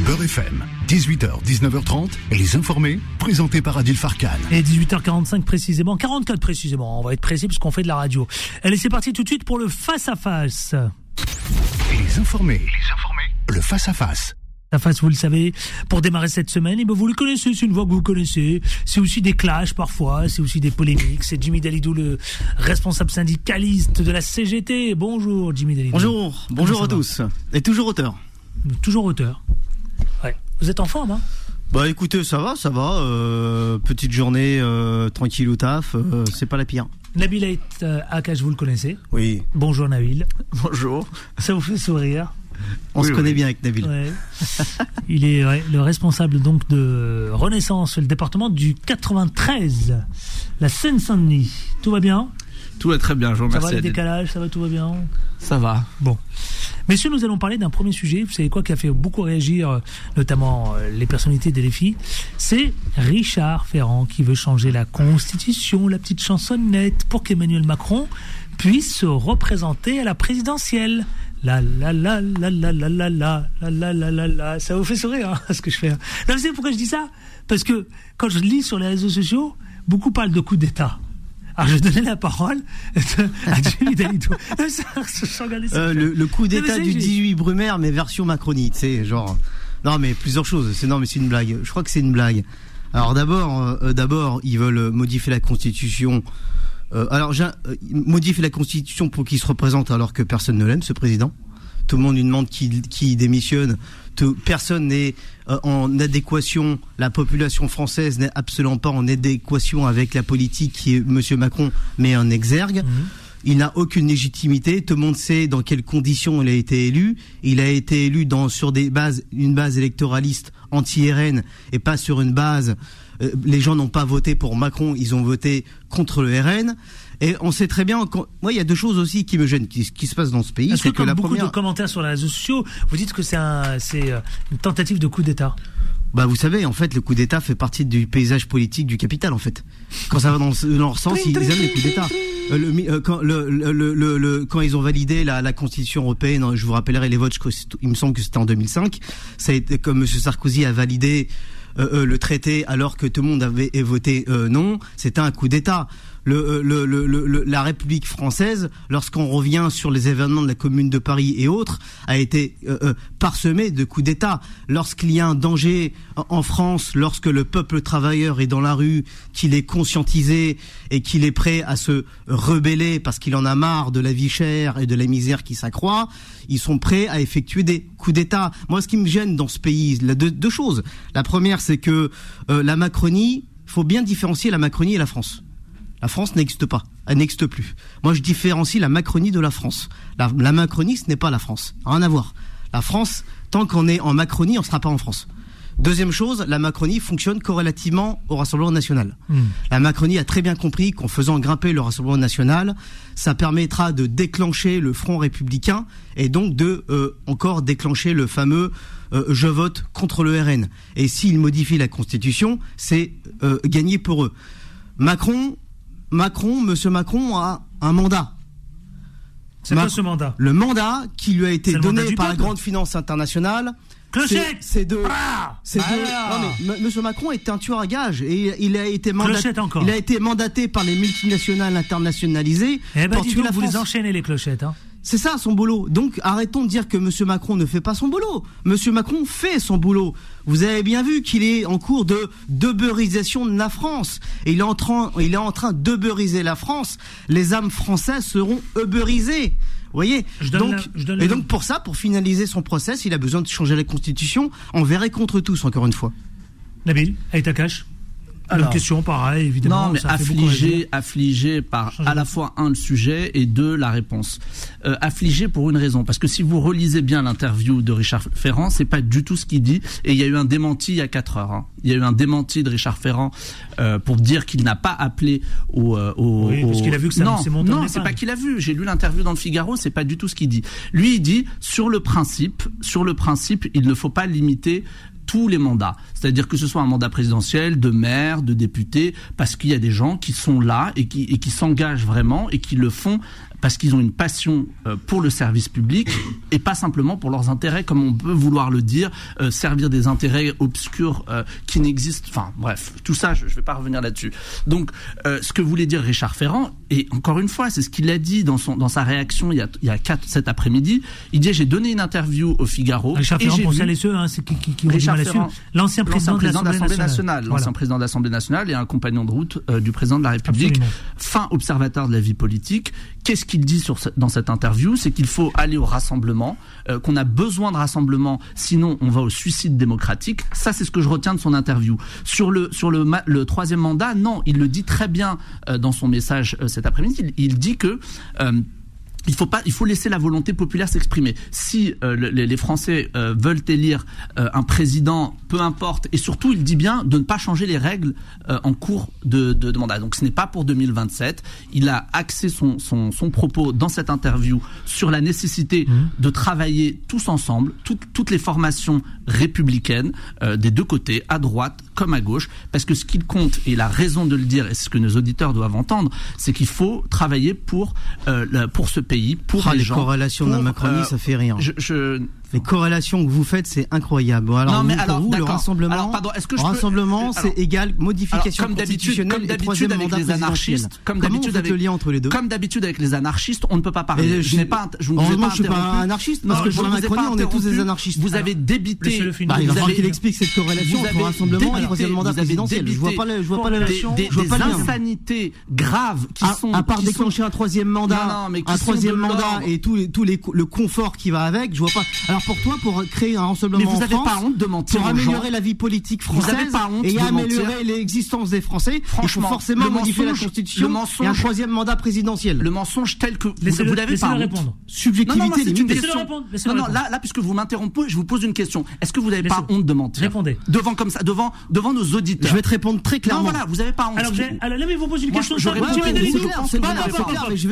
Beurre FM, 18h, 19h30, les informés, présentés par Adil Farkan. Et 18h45 précisément, 44 précisément, on va être précis puisqu'on fait de la radio. Allez, c'est parti tout de suite pour le face-à-face. Les informés, les informés, le face-à-face. La face, vous le savez, pour démarrer cette semaine, et ben vous le connaissez, c'est une voix que vous connaissez. C'est aussi des clashs parfois, c'est aussi des polémiques. C'est Jimmy Dalidou, le responsable syndicaliste de la CGT. Bonjour Jimmy Dalidou. Bonjour, bonjour à tous. Et toujours auteur. Toujours auteur. Ouais. Vous êtes en forme, hein? Bah écoutez, ça va, ça va. euh, petite journée euh, tranquille au taf, euh, c'est pas la pire. Nabil Ait euh, Akash, vous le connaissez? Oui. Bonjour Nabil. Bonjour. Ça vous fait sourire? On Oui, se oui. connaît bien avec Nabil. Ouais. [laughs] Il est ouais, le responsable donc de Renaissance, le département du 93, la Seine-Saint-Denis. Tout va bien? Tout va très bien, je vous Ça remercie. va les Adil. décalages, ça va, tout va bien Ça va. Bon. Messieurs, nous allons parler d'un premier sujet, vous savez quoi, qui a fait beaucoup réagir, euh, notamment euh, les personnalités des défis. C'est Richard Ferrand qui veut changer la constitution, la petite chansonnette, pour qu'Emmanuel Macron puisse se représenter à la présidentielle. La la la la la la la la la la la la la. Ça vous fait sourire, hein, ce que je fais. hein. Non, vous savez pourquoi je dis ça Parce que quand je lis sur les réseaux sociaux, beaucoup parlent de coup d'État. Alors je donnais la parole à Jimmy regardé [laughs] ça. Euh, le, le coup d'état du j'ai- 18 Brumaire, mais version Macronie, tu sais, genre. Non, mais plusieurs choses. C'est non, mais c'est une blague. Je crois que c'est une blague. Alors d'abord, euh, euh, d'abord, ils veulent euh, modifier la Constitution. Euh, alors, euh, modifier la Constitution pour qu'il se représente, alors que personne ne l'aime, ce président. Tout le monde lui demande qui, qui démissionne. Tout- personne n'est euh, en adéquation. La population française n'est absolument pas en adéquation avec la politique qui est Monsieur Macron met en exergue. Il n'a aucune légitimité. Tout le monde sait dans quelles conditions il a été élu. Il a été élu dans, sur des bases, une base électoraliste anti-RN et pas sur une base. euh, les gens n'ont pas voté pour Macron, ils ont voté contre le RN. Et on sait très bien. Moi, il y a deux choses aussi qui me gênent, qui, qui se passent dans ce pays. Est-ce que, que comme la beaucoup première. de commentaires sur les réseaux sociaux, vous dites que c'est un, euh, une tentative de coup d'État Bah, vous savez, en fait, le coup d'État fait partie du paysage politique du capital, en fait. Quand ça va dans, leur sens, ils, aiment les coups d'État. Euh, le euh, quand, le, le, le, le- le- quand ils ont validé la, la Constitution européenne, je vous rappellerai les votes, il me semble que c'était en 2005, ça a été comme M. Sarkozy a validé euh, euh, le traité alors que tout le monde avait voté non, c'était un coup d'État. Euh, le, le, le- la République française, lorsqu'on revient sur les événements de la Commune de Paris et autres, a été euh, euh, parsemée de coups d'État. Lorsqu'il y a un danger en- France, lorsque le peuple travailleur est dans la rue, qu'il est conscientisé et qu'il est prêt à se rebeller parce qu'il en a marre de la vie chère et de la misère qui s'accroît, ils sont prêts à effectuer des coups d'État. Moi, ce qui me gêne dans ce pays, là, deux, deux choses. La première, c'est que euh, la Macronie, faut bien différencier la Macronie et la France. La France n'existe pas, elle n'existe plus. Moi, je différencie la Macronie de la France. La, la Macronie, ce n'est pas la France, rien à voir. La France, tant qu'on est en Macronie, on ne sera pas en France. Deuxième chose, la Macronie fonctionne corrélativement au Rassemblement national. La Macronie a très bien compris qu'en faisant grimper le Rassemblement national, ça permettra de déclencher le Front républicain et donc de euh, encore déclencher le fameux euh, je vote contre le RN. Et s'ils modifient la Constitution, c'est euh, gagné pour eux. Macron, Macron, Monsieur Macron a un mandat. C'est quoi ce mandat Le mandat qui lui a été donné par la grande finance internationale. Clochette c'est- de. Ah C'est Bah de. Non mais Monsieur Macron est un tueur à gages et il a été mandaté. Clochette encore. Il a été mandaté par les multinationales internationalisées Eh ben, pour dis tuer donc, la vous les enchaînez, les clochettes. Hein. C'est ça son boulot. Donc arrêtons de dire que Monsieur Macron ne fait pas son boulot. Monsieur Macron fait son boulot. Vous avez bien vu qu'il est en cours de debeurisation de la France. Et il est en train, il est en train de beuriser la France. Les âmes françaises seront eubeurisées. Vous voyez Je donne donc, la- je donne Et donc pour ça, pour finaliser son process, il a besoin de changer la constitution envers et contre tous, encore une fois. Nabil, avec Alors. question, pareil, évidemment. Non, mais affligé, affligé par à la fois un le sujet et deux la réponse. Euh, affligé pour une raison, parce que si vous relisez bien l'interview de Richard Ferrand, c'est pas du tout ce qu'il dit. Et il y a eu un démenti il y a quatre heures. hein. Il y a eu un démenti de Richard Ferrand euh, pour dire qu'il n'a pas appelé au. euh, au Oui, parce au- qu'il a vu que ça- non, non, c'est pas qu'il a vu. J'ai lu l'interview dans le Figaro, c'est pas du tout ce qu'il dit. Lui, il dit sur le principe, sur le principe, il ne faut pas limiter tous les mandats. C'est-à-dire que ce soit un mandat présidentiel, de maire, de député, parce qu'il y a des gens qui sont là et qui, et qui s'engagent vraiment et qui le font parce qu'ils ont une passion euh, pour le service public et pas simplement pour leurs intérêts, comme on peut vouloir le dire, euh, servir des intérêts obscurs euh, qui n'existent. Enfin, bref, tout ça, je ne vais pas revenir là-dessus. Donc, euh, ce que voulait dire Richard Ferrand, et encore une fois, c'est ce qu'il a dit dans, son, dans sa réaction il y a, il y a quatre, cet après-midi. Il dit J'ai donné une interview au Figaro. Richard et Ferrand, j'ai pour celles et ceux hein, qui, qui, qui Richard Ferrand. L'ancien président, de l'Assemblée nationale. Voilà. l'ancien président de l'Assemblée nationale et un compagnon de route euh, du président de la République, Absolument. fin observateur de la vie politique. Qu'est-ce qu'il dit dans cette interview C'est qu'il faut aller au rassemblement, euh, qu'on a besoin de rassemblement, sinon on va au suicide démocratique. Ça, c'est ce que je retiens de son interview. Sur le sur le, troisième mandat, non, il le dit très bien euh, dans son message euh, cet après-midi. Il, dit que il faut pas, il faut laisser la volonté populaire s'exprimer. Si euh, le- les, les Français euh, veulent élire euh, un président, peu importe, et surtout, il dit bien de ne pas changer les règles euh, en cours de, de, de mandat. Donc, ce n'est pas pour 2027. Il a axé son, son, son propos dans cette interview sur la nécessité de travailler tous ensemble, toutes toutes les formations républicaines euh, des deux côtés, à droite comme à gauche, parce que ce qu'il compte et la raison de le dire, et c'est ce que nos auditeurs doivent entendre, c'est qu'il faut travailler pour euh, pour ce pays, pour Ah, les, les gens. corrélations d'un Macronie, euh, ça fait rire. Je, je- Les corrélations que vous faites, c'est incroyable. Bon, alors, Non, mais vous, pour vous, le rassemblement, Alors, pardon, est-ce que je peux- rassemblement, c'est égal modification Alors, comme d'habitude, constitutionnelle comme et d'habitude troisième avec mandat les anarchistes, comme d'habitude avec le lien entre les deux Comme d'habitude avec les anarchistes, on ne peut pas parler. Et je n'ai pas, je ne vous ai pas suis pas anarchiste, parce Non, que je pour la ne vous ai pas Macronie, on est tous des anarchistes. Vous avez débité. Bah, il va vous falloir qu'il explique cette corrélation entre rassemblement et troisième mandat présidentiel. Je vois pas le, je vois pas des, le lien. insanités graves qui à, sont à part déclencher un troisième mandat, un troisième mandat et tout, les, tout les, le confort qui va avec, je vois pas. Alors pour toi, pour créer un rassemblement Mais vous en avez France, pas honte de mentir pour améliorer la vie politique Vous française avez pas honte et de améliorer l'existence des Français, il faut Franchement, forcément le modifier la mensonge- Constitution le et un troisième mandat présidentiel. le mensonge tel que vous, vous l'avez pas laissez-le honte. répondre. Subjectivité Non, non, non, c'est une limitée. Laissez-le question. répondre, laissez-le Non, non, là, là, puisque vous m'interrompez, je vous pose une question. Est-ce que vous n'avez pas honte de mentir Répondez. Devant comme ça, devant, devant nos auditeurs. Je vais te répondre très Non, clairement. voilà, vous n'avez pas honte. Alors, alors, là, mais vous posez une question je- vais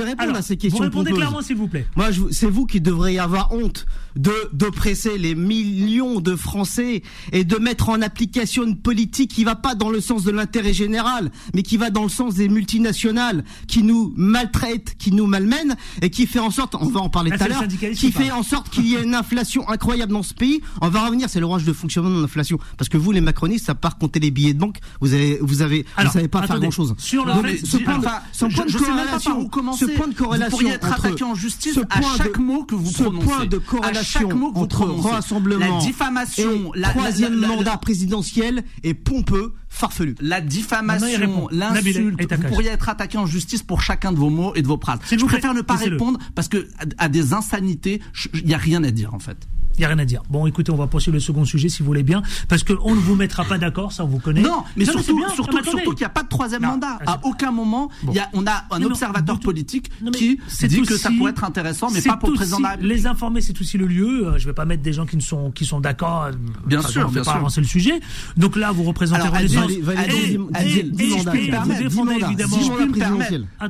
répondre à ces questions Vous répondez clairement, s'il vous plaît. Moi, c'est vous qui devriez avoir honte de d'oppresser les millions de Français et de mettre en application une politique qui va pas dans le sens de l'intérêt général, mais qui va dans le sens des multinationales qui nous maltraitent, qui nous malmènent et qui fait en sorte, on va en parler Là, tout à le l'heure, qui fait en sorte qu'il y ait une inflation incroyable dans ce pays. On va revenir, c'est l'orange de fonctionnement de l'inflation, parce que vous, les macronistes, à part compter les billets de banque, vous avez, vous avez, Alors, vous savez pas faire grand chose. Sur le fait- ce point de- enfin, ce je- point de je sais même pas corrélation- ce point de corrélation Vous pourriez être attaqué en justice ce à point chaque de- mot que vous ce prononcez. point de À corrélation chaque mot que entre rassemblement la diffamation, et la, troisième la- la- mandat présidentiel est pompeux, farfelu. La diffamation, l'insulte, vous pourriez être attaqué en justice pour chacun de vos mots et de vos phrases. Je vous préfère ne pas répondre parce que à, à des insanités, il n'y a rien à dire en fait. Il n'y a rien à dire. Bon, écoutez, on va poursuivre le second sujet si vous voulez bien, parce qu'on ne vous mettra pas d'accord, ça on vous connaît. Non, mais surtout, bien. surtout, qu'il n'y a pas de troisième Non, mandat. ah, À aucun moment, il y a, on a un mais observateur politique Non, qui dit que ça pourrait être intéressant, mais pas pour le président de la. Les informer, c'est aussi le lieu. Euh, Je vais pas mettre des gens qui ne sont qui sont d'accord. euh, Bien enfin, sûr, on fait bien pas sûr. avancer le sujet. Donc là, vous représentez Alors, Renaissance.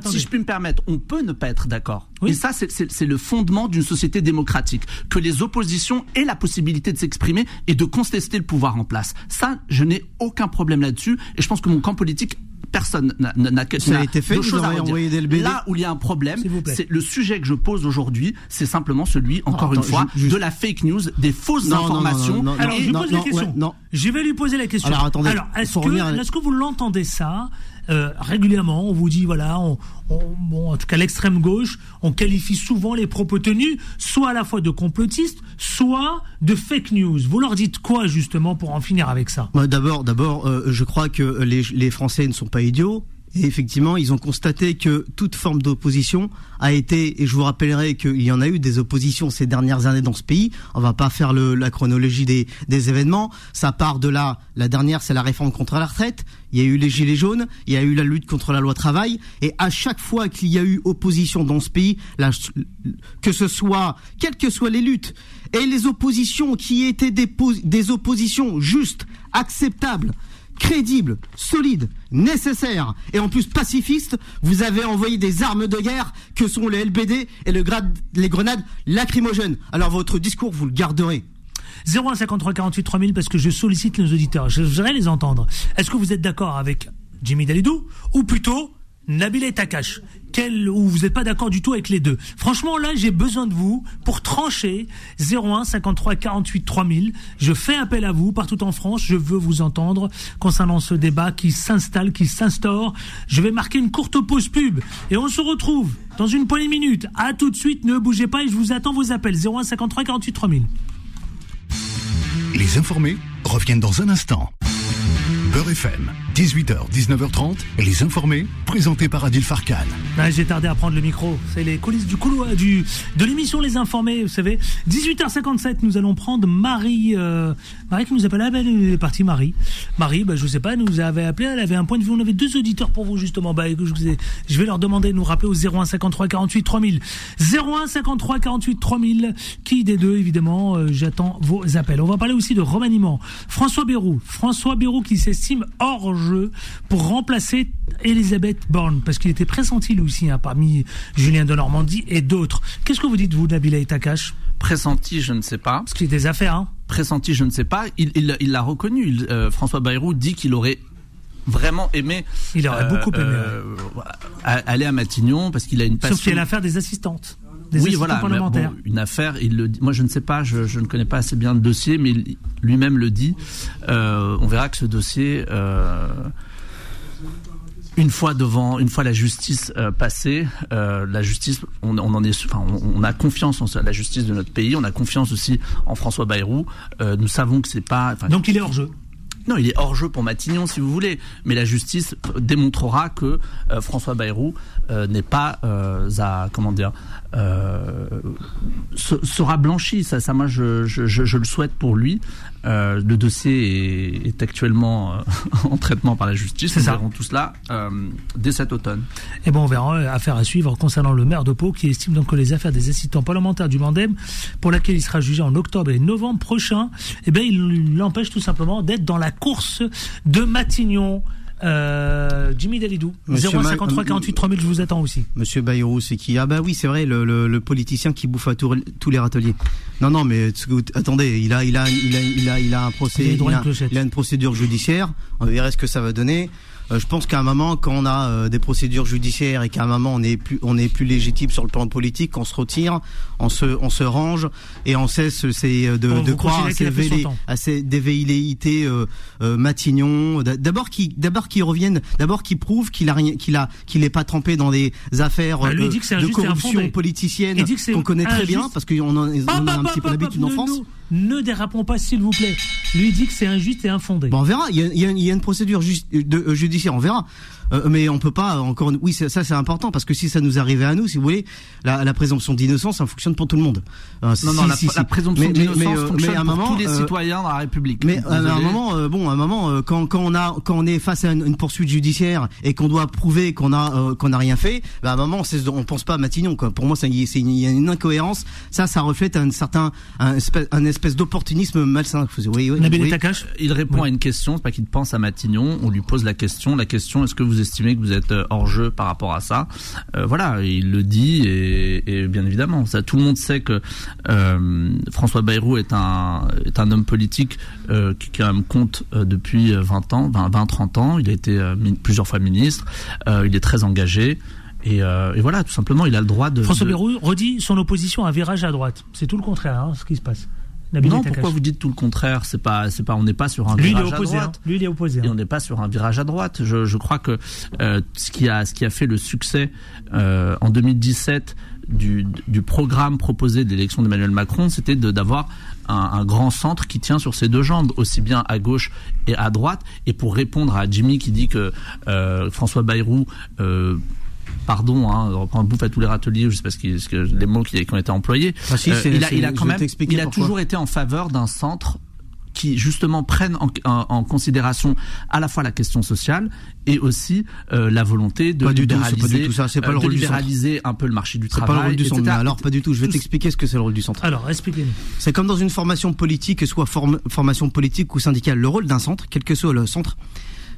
Si je puis me permettre, on peut ne pas être d'accord. Et ça, c'est le fondement d'une société démocratique. Que les oppositions aient la possibilité de s'exprimer et de contester le pouvoir en place. Ça, je n'ai aucun problème là-dessus. Et je pense que mon camp politique personne n'a Ça a été fait, choses à. Là où il y a un problème, c'est le sujet que je pose aujourd'hui, c'est simplement celui, encore une fois, de la fake news, des fausses informations. Alors, je pose la question. Je vais lui poser la question. Alors, attendez. Alors, est-ce que, est-ce que vous l'entendez ça euh, régulièrement, on vous dit voilà, on, bon, en tout cas l'extrême gauche, on qualifie souvent les propos tenus soit à la fois de complotistes, soit de fake news. Vous leur dites quoi justement pour en finir avec ça? D'abord, d'abord, euh, je crois que les, Français ne sont pas idiots. Et effectivement, ils ont constaté que toute forme d'opposition a été, et je vous rappellerai qu'il y en a eu des oppositions ces dernières années dans ce pays. On va pas faire la chronologie des, des, événements. Ça part de là. La dernière, c'est la réforme contre la retraite. Il y a eu les gilets jaunes. Il y a eu la lutte contre la loi travail. Et à chaque fois qu'il y a eu opposition dans ce pays, que ce soit, quelles que soient les luttes, et les oppositions qui étaient des, oppositions justes, acceptables, crédible, solide, nécessaire et en plus pacifiste, vous avez envoyé des armes de guerre que sont les LBD et les grenades lacrymogènes. Alors votre discours, vous le garderez. 0153 48 3000 parce que je sollicite nos auditeurs. Je voudrais les entendre. Est-ce que vous êtes d'accord avec Jimmy Dalidou ou plutôt Nabil et Takash? Quel, ou vous n'êtes pas d'accord du tout avec les deux? Franchement, là, j'ai besoin de vous pour trancher 01 53 48 3000. Je fais appel à vous partout en France. Je veux vous entendre concernant ce débat qui s'installe, qui s'instaure. Je vais marquer une courte pause pub et on se retrouve dans une poignée de minutes. À tout de suite. Ne bougez pas et je vous attends vos appels 01 53 48 3000. Les informés reviennent dans un instant. Beurre FM, 18h, 19h30, les informés, présentés par Adil Farkan. J'ai tardé à prendre le micro. C'est les coulisses du couloir, du, de l'émission Les Informés, vous savez. 18h57, nous allons prendre Marie. Euh, Marie qui nous appelle. Elle est partie, Marie. Marie, ben, je sais pas, nous avait appelé. Elle avait un point de vue. On avait deux auditeurs pour vous, justement. Bah, je, je vais leur demander de nous rappeler au 01 53 48 3000. 01 53 48 3000. Qui des deux, évidemment, euh, j'attends vos appels. On va parler aussi de remaniement. François Bérou. François Bérou qui s'est hors jeu pour remplacer Elisabeth Borne, parce qu'il était pressenti lui aussi hein, parmi Julien de Normandie et d'autres. Qu'est-ce que vous dites, vous, Nabila et Takash? Pressenti, je ne sais pas. Parce qu'il y a des affaires. Hein. Pressenti, je ne sais pas. Il l'a reconnu. Euh, François Bayrou dit qu'il aurait vraiment aimé. Il aurait beaucoup aimé. Euh, aller à Matignon parce qu'il a une passion. Sauf qu'il y a l'affaire des assistantes oui, voilà, une affaire. Il le Moi, je ne sais pas, je, ne connais pas assez bien le dossier, mais lui-même le dit. Euh, on verra que ce dossier. Euh, une fois devant, une fois la justice euh, passée, la justice, on, en est, enfin, on, a confiance en la justice de notre pays, on a confiance aussi en François Bayrou. nous savons que c'est pas. Donc il est hors jeu. Non, il est hors jeu pour Matignon, si vous voulez. Mais la justice démontrera que François Bayrou n'est pas à comment dire euh, sera blanchi. Ça, moi, je, le souhaite pour lui. Euh, le dossier est, actuellement euh, [laughs] en traitement par la justice. Nous verrons tout cela euh, dès cet automne. Et bon, on verra affaire à suivre concernant le maire de Pau qui estime donc que les affaires des assistants parlementaires du Mandem, pour laquelle il sera jugé en octobre et novembre prochain, eh bien, il l'empêche tout simplement d'être dans la course de Matignon. Euh, Jimmy Dalidou, 053 48 3000, je vous attends aussi. Monsieur Bayrou, c'est qui? Ah bah oui, c'est vrai, le, le, le, politicien qui bouffe à tous les râteliers. Non, non, mais attendez, il a, il a, il a, il a, il a un procès, il a, il a, une procédure judiciaire. On verra ce que ça va donner. Euh, je pense qu'à un moment, quand on a euh, des procédures judiciaires et qu'à un moment on est plus, on est plus légitime sur le plan politique, on se retire, on se, on se range et on cesse c'est euh, de, de croire à ces, velléités euh, Matignon. D'abord qui, d'abord qui reviennent, d'abord qui prouvent qu'il a rien, qu'il a, qu'il n'est pas trempé dans des affaires bah, de corruption politicienne qu'on connaît très bien parce qu'on en, on a un petit peu l'habitude en France ne dérapons pas, s'il vous plaît. Lui dit que c'est injuste et infondé. Bon, on verra. Il y a, y a une procédure de, judiciaire. On verra. Euh, mais on peut pas encore. Oui, ça c'est important parce que si ça nous arrivait à nous, si vous voulez, la, la présomption d'innocence, ça fonctionne pour tout le monde. Euh, non, non, la, présomption d'innocence euh, fonctionne pour moment, tous les citoyens dans la République. Mais à un moment, bon, à un moment, quand, quand on a, quand on est face à une, poursuite judiciaire et qu'on doit prouver qu'on a, qu'on a rien fait, bah, à un moment, on, on pense pas à Matignon. Quoi. Pour moi, c'est il y a une incohérence. Ça, ça reflète un certain, un espèce, un espèce d'opportunisme malsain. Oui, oui. Oui, Takash Il répond à une question, c'est pas qu'il pense à Matignon, on lui pose la question, la question est-ce que vous estimez que vous êtes euh, hors jeu par rapport à ça euh, Voilà, il le dit et, et, bien évidemment, ça, tout le monde sait que euh, François Bayrou est un est un homme politique euh, qui quand même compte depuis 20 ans, 20 20 30 ans, il a été plusieurs fois ministre, il est très engagé. Et, et, voilà, tout simplement, il a le droit de. François de... Bayrou redit son opposition à un virage à droite. C'est tout le contraire, hein, ce qui se passe. Non, pourquoi vous dites tout le contraire? C'est pas, c'est pas, on n'est pas sur un Lui, virage il est opposé, à droite. Hein. Lui, il est opposé. Et on n'est pas sur un virage à droite. Je, je crois que euh, ce qui a, ce qui a fait le succès euh, en 2017 du, du programme proposé de l'élection d'Emmanuel Macron, c'était d'avoir un, un, grand centre qui tient sur ses deux jambes, aussi bien à gauche et à droite. Et pour répondre à Jimmy qui dit que euh, François Bayrou euh, pardon, hein, reprendre bouffe à tous les râteliers, je sais pas ce, qui, ce que, les mots qui, qui, ont été employés. Ah si, euh, il, a, il a quand même, il a pourquoi. toujours été en faveur d'un centre qui justement prennent en, en, en, considération à la fois la question sociale et aussi euh, la volonté de pas du libéraliser, tout, pas du tout ça, c'est pas euh, le rôle de du libéraliser un peu le marché du travail. C'est pas le rôle du centre. Alors pas du tout. Je vais t'expliquer ce que c'est le rôle du centre. Alors expliquez-nous. C'est comme dans une formation politique, que soit form formation politique ou syndicale. Le rôle d'un centre, quel que soit le centre,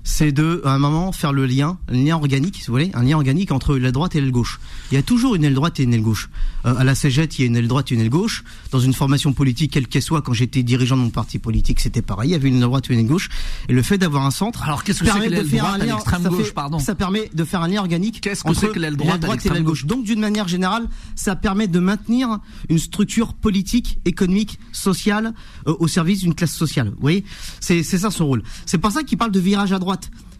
c'est de, à un moment, faire le lien, un lien organique, si vous voulez, un lien organique entre la droite et l'aile gauche. Il y a toujours une aile droite et une aile gauche. Euh, à la CGT, il y a une aile droite et une aile gauche. Dans une formation politique, quelle qu'elle soit, quand j'étais dirigeant de mon parti politique, c'était pareil. Il y avait une aile droite et une aile gauche. Et le fait d'avoir un centre. Alors, qu'est-ce que c'est que l'aile droite à l'extrême gauche, fait, pardon? Ça permet de faire un lien organique. Qu'est-ce que l'aile droite, droite et l'aile gauche? Donc, d'une manière générale, ça permet de maintenir une structure politique, économique, sociale, euh, au service d'une classe sociale. Vous voyez? C'est ça son rôle. C'est pour ça qu'il parle de virage à droite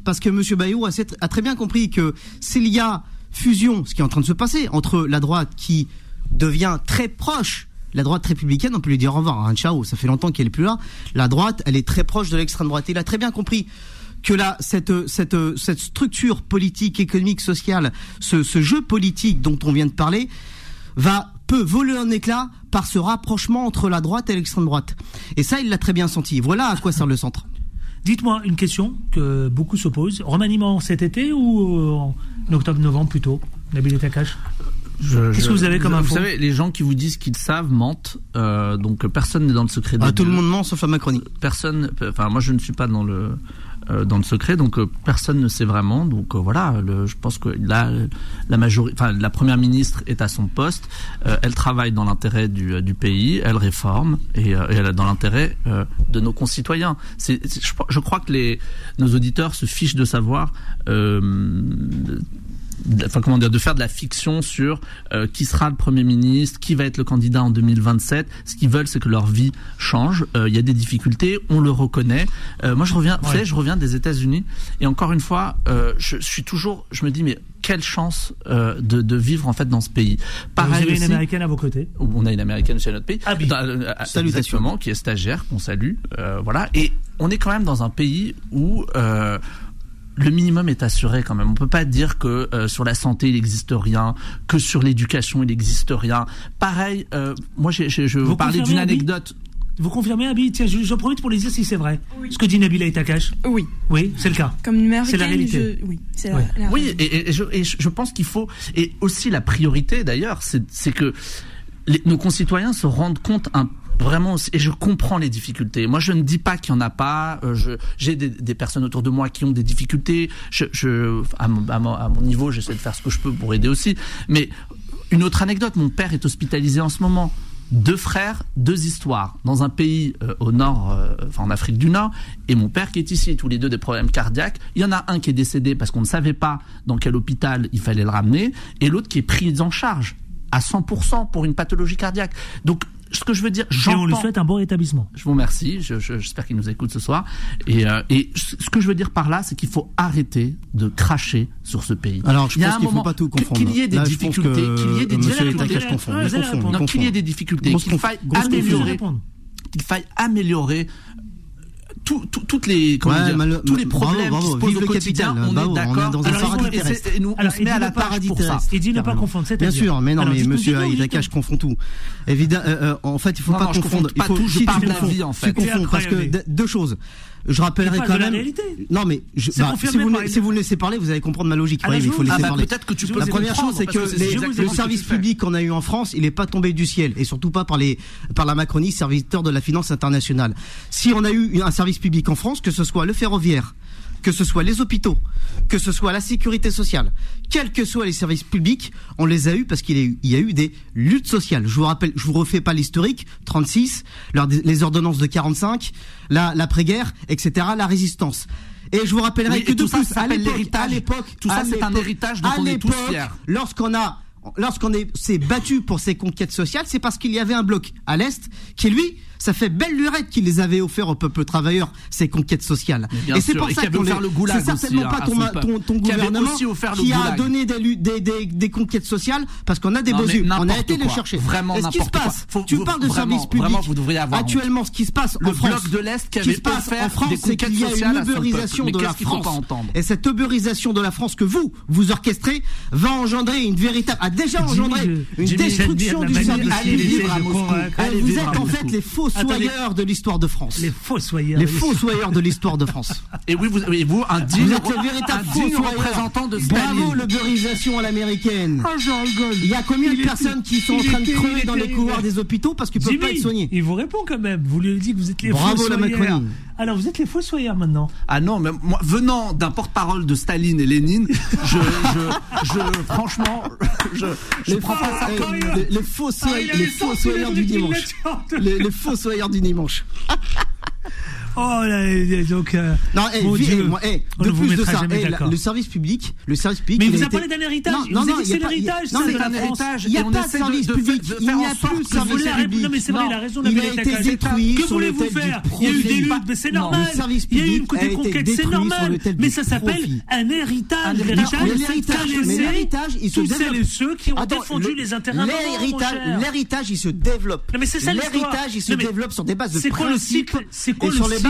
parce que M. Bayou a, très bien compris que s'il y a fusion, ce qui est en train de se passer, entre la droite qui devient très proche, la droite républicaine, on peut lui dire au revoir, hein, ciao, ça fait longtemps qu'elle est plus là, la droite, elle est très proche de l'extrême droite. Il a très bien compris que là, cette, structure politique, économique, sociale, ce, ce jeu politique dont on vient de parler, va peut voler en éclat par ce rapprochement entre la droite et l'extrême droite. Et ça, il l'a très bien senti. Voilà à quoi sert le centre. Dites-moi une question que beaucoup se posent. Remaniement cet été ou en octobre-novembre plutôt Nabil Takash? Qu'est-ce que vous avez comme info? Vous savez, les gens qui vous disent qu'ils savent mentent. Euh, donc personne n'est dans le secret. Ah, tout le monde ment sauf la Macronie. Personne. Enfin, moi, je ne suis pas dans le euh, dans le secret, donc euh, personne ne sait vraiment. Donc euh, voilà, le, je pense que là, la majorité, enfin la première ministre est à son poste. Euh, elle travaille dans l'intérêt du, du pays, elle réforme et, et elle est dans l'intérêt de nos concitoyens. C'est, je, je, crois que les nos auditeurs se fichent de savoir enfin comment dire, de faire de la fiction sur euh, qui sera le premier ministre, qui va être le candidat en 2027. Ce qu'ils veulent, c'est que leur vie change. Il euh, y a des difficultés, on le reconnaît. Euh, moi, je reviens, ouais. vous savez, je reviens des États-Unis et encore une fois, je, je, suis toujours, je me dis mais quelle chance de, de, vivre en fait dans ce pays. Pareil vous avez aussi, une américaine à vos côtés. On a une américaine chez notre pays. Ah, oui. Salutations. qui est stagiaire, qu'on salue. voilà. Et on est quand même dans un pays où le minimum est assuré quand même. On peut pas dire que euh, sur la santé il n'existe rien, que sur l'éducation il n'existe rien. Pareil, euh, moi j'ai, j'ai, je vous parler d'une anecdote. Vous confirmez, Abi Tiens, je, je profite pour les dire si c'est vrai. Oui. Ce que dit Nabila Itakash. Oui. Oui, c'est le cas. Comme numéro C'est la réalité. Je... Oui, c'est Ouais. la, la Oui, réalité. et, et je, et je pense qu'il faut et aussi la priorité d'ailleurs, c'est, c'est que les, nos concitoyens se rendent compte un vraiment et je comprends les difficultés. Moi, je ne dis pas qu'il y en a pas. Euh, j'ai des, personnes autour de moi qui ont des difficultés. À mon niveau, j'essaie de faire ce que je peux pour aider aussi. Mais une autre anecdote mon père est hospitalisé en ce moment. Deux frères, deux histoires, dans un pays euh, au nord, euh, enfin en Afrique du Nord, et mon père qui est ici, tous les deux des problèmes cardiaques. Il y en a un qui est décédé parce qu'on ne savait pas dans quel hôpital il fallait le ramener, et l'autre qui est pris en charge à 100% pour une pathologie cardiaque. Donc ce que je veux dire, Et on lui souhaite un bon rétablissement. Je vous remercie. Je, je, j'espère qu'il nous écoute ce soir. Et, euh, et ce que je veux dire par là, c'est qu'il faut arrêter de cracher sur ce pays. Alors, je Il y a pense un qu'il ne faut moment pas tout confondre. Qu'il y ait des Là, difficultés, qu'il y ait des difficultés. Qu'il y ait des difficultés, qu'il faille améliorer, qu'il faille améliorer tout, tout, toutes les, comment Ouais, dire, mal- tous les bravo, problèmes bravo, qui se posent au le quotidien, capital, on bravo, est on est d'accord. dans un paradis et terrestre. et nous, on Alors, se il met dit à ne la pas ça. terrestre. Il dit ne pas confondre. Bien c'est-à-dire sûr, mais non, mais Monsieur dites-nous, Aïdakash dites-nous. confond tout. Évidemment, euh, euh, en fait, il faut Non, pas non, je confondre. confonds je rappellerai quand même. Réalité. Non, mais bah, si, vous, si, laissez parler, vous allez comprendre ma logique. Il faut laisser parler. La première chose, c'est que, le service public qu'on a eu en France, il n'est pas tombé du ciel, et surtout pas par les par la Macronie, serviteur de la finance internationale. Si on a eu un service public en France, que ce soit le ferroviaire, que ce soit les hôpitaux, que ce soit la sécurité sociale, quels que soient les services publics, on les a eus parce qu'il y a eu des luttes sociales. Je vous rappelle, je vous refais pas l'historique, 36, les ordonnances de 45, l'après-guerre, etc., la résistance. Et je vous rappellerai que tout ça, à l'époque, c'est un héritage dont on est tous. Lorsqu'on lorsqu'on s'est battu pour ces conquêtes sociales, c'est parce qu'il y avait un bloc à l'est qui lui ça fait belle lurette qu'ils les avaient offert au peuple travailleur ces conquêtes sociales. Et c'est pour ça qu'on le goulag C'est certainement pas ton, gouvernement qui a donné des, conquêtes sociales parce qu'on a des besoins. On a été quoi. les chercher. Vraiment n'importe quoi. Passe, tu parles de services publics. vous devriez avoir Actuellement, ce qui se passe en France, bloc de l'Est qui, avait se passe en France, c'est qu'il y a une ubérisation de la France. Et cette ubérisation de la France que vous vous orchestrez va engendrer une véritable a déjà engendré une destruction du service public à Moscou. Vous êtes en fait les fausses fossoyeurs de l'histoire de France. Les fossoyeurs. Les fossoyeurs de l'histoire de France. [laughs] Et oui, vous, et vous un digne, vous êtes le véritable représentant de Staline. Bravo, l'uberisation à l'américaine. Ah, oh, Il y a combien de personnes qui sont en train de crever dans les couloirs des hôpitaux parce qu'ils ne peuvent pas être soignés Il vous répond quand même. Vous lui dites que vous êtes les Bravo, la Macronie. Alors, vous êtes les fossoyeurs maintenant. Ah non, mais moi, venant d'un porte-parole de Staline et Lénine, je, franchement, je, je les prends pas ça. Eh, les, les fossoyeurs ah, du dimanche. Les, les faux fossoyeur du dimanche. [laughs] Oh là, donc. Euh, non, eh, hey, Dieu, moi, eh, hey, de plus de ça, eh, la, le service public, le service public. Mais vous a parlé d'un héritage. Non, non, c'est l'héritage. Non, c'est un héritage. Il n'y a pas de service public. Il n'y a plus de service public. Non, mais c'est vrai, il a raison. Il a été détruit. Que voulez-vous faire Il y a eu des luttes, mais c'est normal. Il y a eu une côté conquête, c'est normal. Mais ça s'appelle un héritage. L'héritage, il se développe. celles et ceux qui ont défendu les intérêts. L'héritage, il se développe. L'héritage, il se développe sur des bases de principes et sur les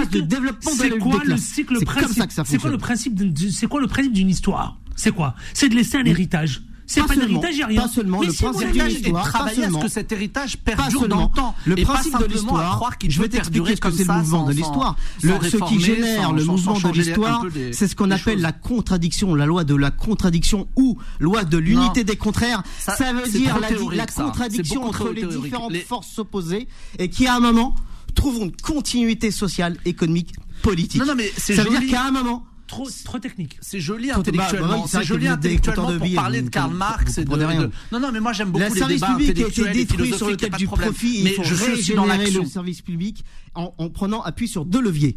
c'est quoi le cycle C'est quoi le principe d'une histoire? C'est quoi? C'est de laisser un héritage. C'est pas, pas héritage il rien. Pas seulement mais le si principe de l'histoire. Travailler à que cet héritage perdure dans le temps. Le principe de l'histoire, je vais t'expliquer ce que c'est le mouvement de l'histoire. Ce qui génère le mouvement de l'histoire, c'est ce qu'on appelle la contradiction, la loi de la contradiction ou loi de l'unité des contraires. Ça, veut dire la, contradiction entre les différentes forces opposées et qui à un moment trouvons une continuité sociale, économique, politique. Non, non, mais c'est Ça veut dire qu'à un moment, Trop, trop, technique. C'est joli intellectuellement. Bah, bah c'est joli intellectuellement de pour parler de Karl Marx et de, de, Non, non, mais moi j'aime beaucoup le les débats intellectuels a été détruit sur le thème du profit. Mais je suis dans l'action. Le service public en prenant appui sur deux leviers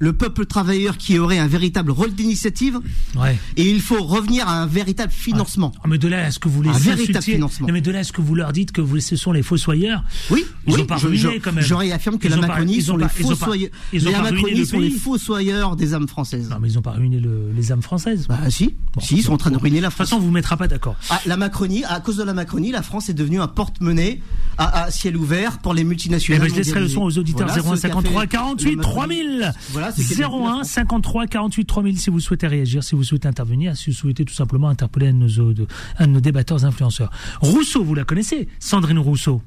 le peuple travailleur qui aurait un véritable rôle d'initiative. Ouais. Et il faut revenir à un véritable financement. Ah, mais de là ce que vous les un véritable financement. Mais de là à ce que vous leur dites que ce sont les fossoyeurs. Oui, ils oui, ont pas ruiné, je, quand même. Je réaffirme que la Macronie sont les fossoyeurs. La des âmes françaises. Non, mais ils n'ont pas ruiné les âmes françaises. Bah si, si, ils sont en train de ruiner la France. De toute façon, on ne vous mettra pas d'accord. Ah, la Macronie, à cause de la Macronie, la France est devenue un porte-monnaie à, ciel ouvert pour les multinationales. Eh ben, je laisserai le son aux auditeurs voilà, 48 3000. Voilà 01 53 48 3000 si vous souhaitez réagir, si vous souhaitez intervenir, si vous souhaitez tout simplement interpeller un de nos, nos débatteurs influenceurs. Rousseau, vous la connaissez, Sandrine Rousseau.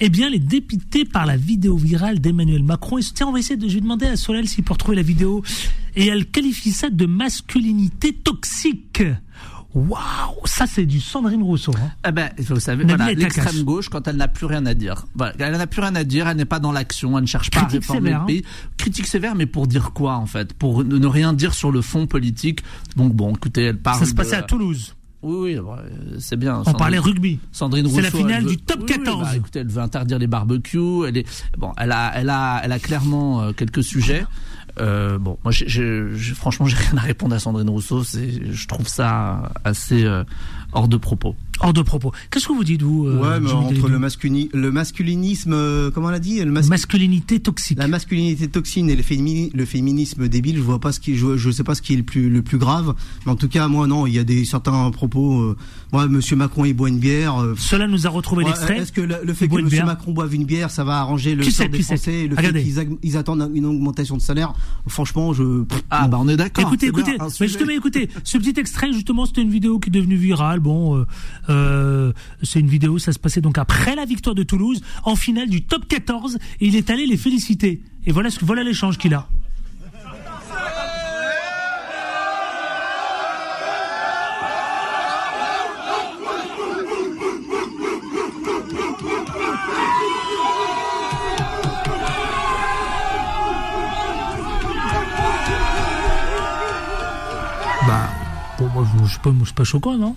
Eh bien, elle est dépitée par la vidéo virale d'Emmanuel Macron. Et tiens, on va essayer de, lui demander à Solal s'il peut retrouver la vidéo. Et elle qualifie ça de masculinité toxique. Waouh, ça c'est du Sandrine Rousseau. Hein. Eh ben, vous savez, l'extrême voilà, gauche quand elle n'a plus rien à dire. Elle n'a plus rien à dire, elle n'est pas dans l'action, elle ne cherche pas Critique à réformer sévère, le hein. pays. Critique sévère, mais pour dire quoi en fait? Pour ne rien dire sur le fond politique. Donc bon, écoutez, elle parle. Ça se passait à Toulouse. Oui, oui, bah, c'est bien. On Sandrine, parlait rugby. Sandrine Rousseau. C'est la finale du top 14. Bah, écoutez, elle veut interdire les barbecues. Elle est bon. Elle a, elle a, elle a clairement euh, quelques sujets. Euh, bon, moi, je, franchement, j'ai [laughs] rien à répondre à Sandrine Rousseau. Je trouve ça assez euh, hors de propos. Hors de propos. Qu'est-ce que vous dites, vous euh, Ouais, mais entre le, masculinisme, euh, comment on l'a dit le mascul Masculinité toxique. La masculinité toxine et le, féminisme débile, je vois pas ce qui, je, je, sais pas ce qui est le plus, le plus grave. Mais en tout cas, moi, non, il y a des certains propos. Euh, ouais, Monsieur Macron, il boit une bière. Euh, Cela nous a retrouvé l'extrait. Est-ce que le, fait que Monsieur. Macron boive une bière, ça va arranger le sort des Français Le Regardez. fait qu'ils attendent une augmentation de salaire? Franchement, je. Ah, bah on est d'accord. Écoutez, est écoutez, mais justement, écoutez, ce petit extrait, justement, c'était une vidéo qui est devenue virale. Bon. Euh, euh, c'est une vidéo, ça se passait donc après la victoire de Toulouse, en finale du top 14. Et il est allé les féliciter. Et voilà ce voilà l'échange qu'il a. Bah, pour moi, je suis pas, pas choquant, non?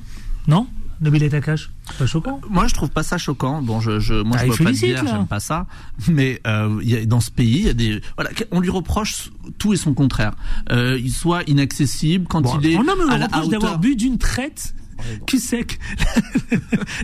Non? Nabil Takash Pas choquant Moi, je trouve pas ça choquant. Bon, je, je moi, Ah, je bois pas de bière, j'aime pas ça. Mais euh, y a, dans ce pays, il y a des, voilà, on lui reproche tout et son contraire. Euh, il soit inaccessible quand il est Oh mais on à reproche à d'avoir bu d'une traite cul [laughs] sec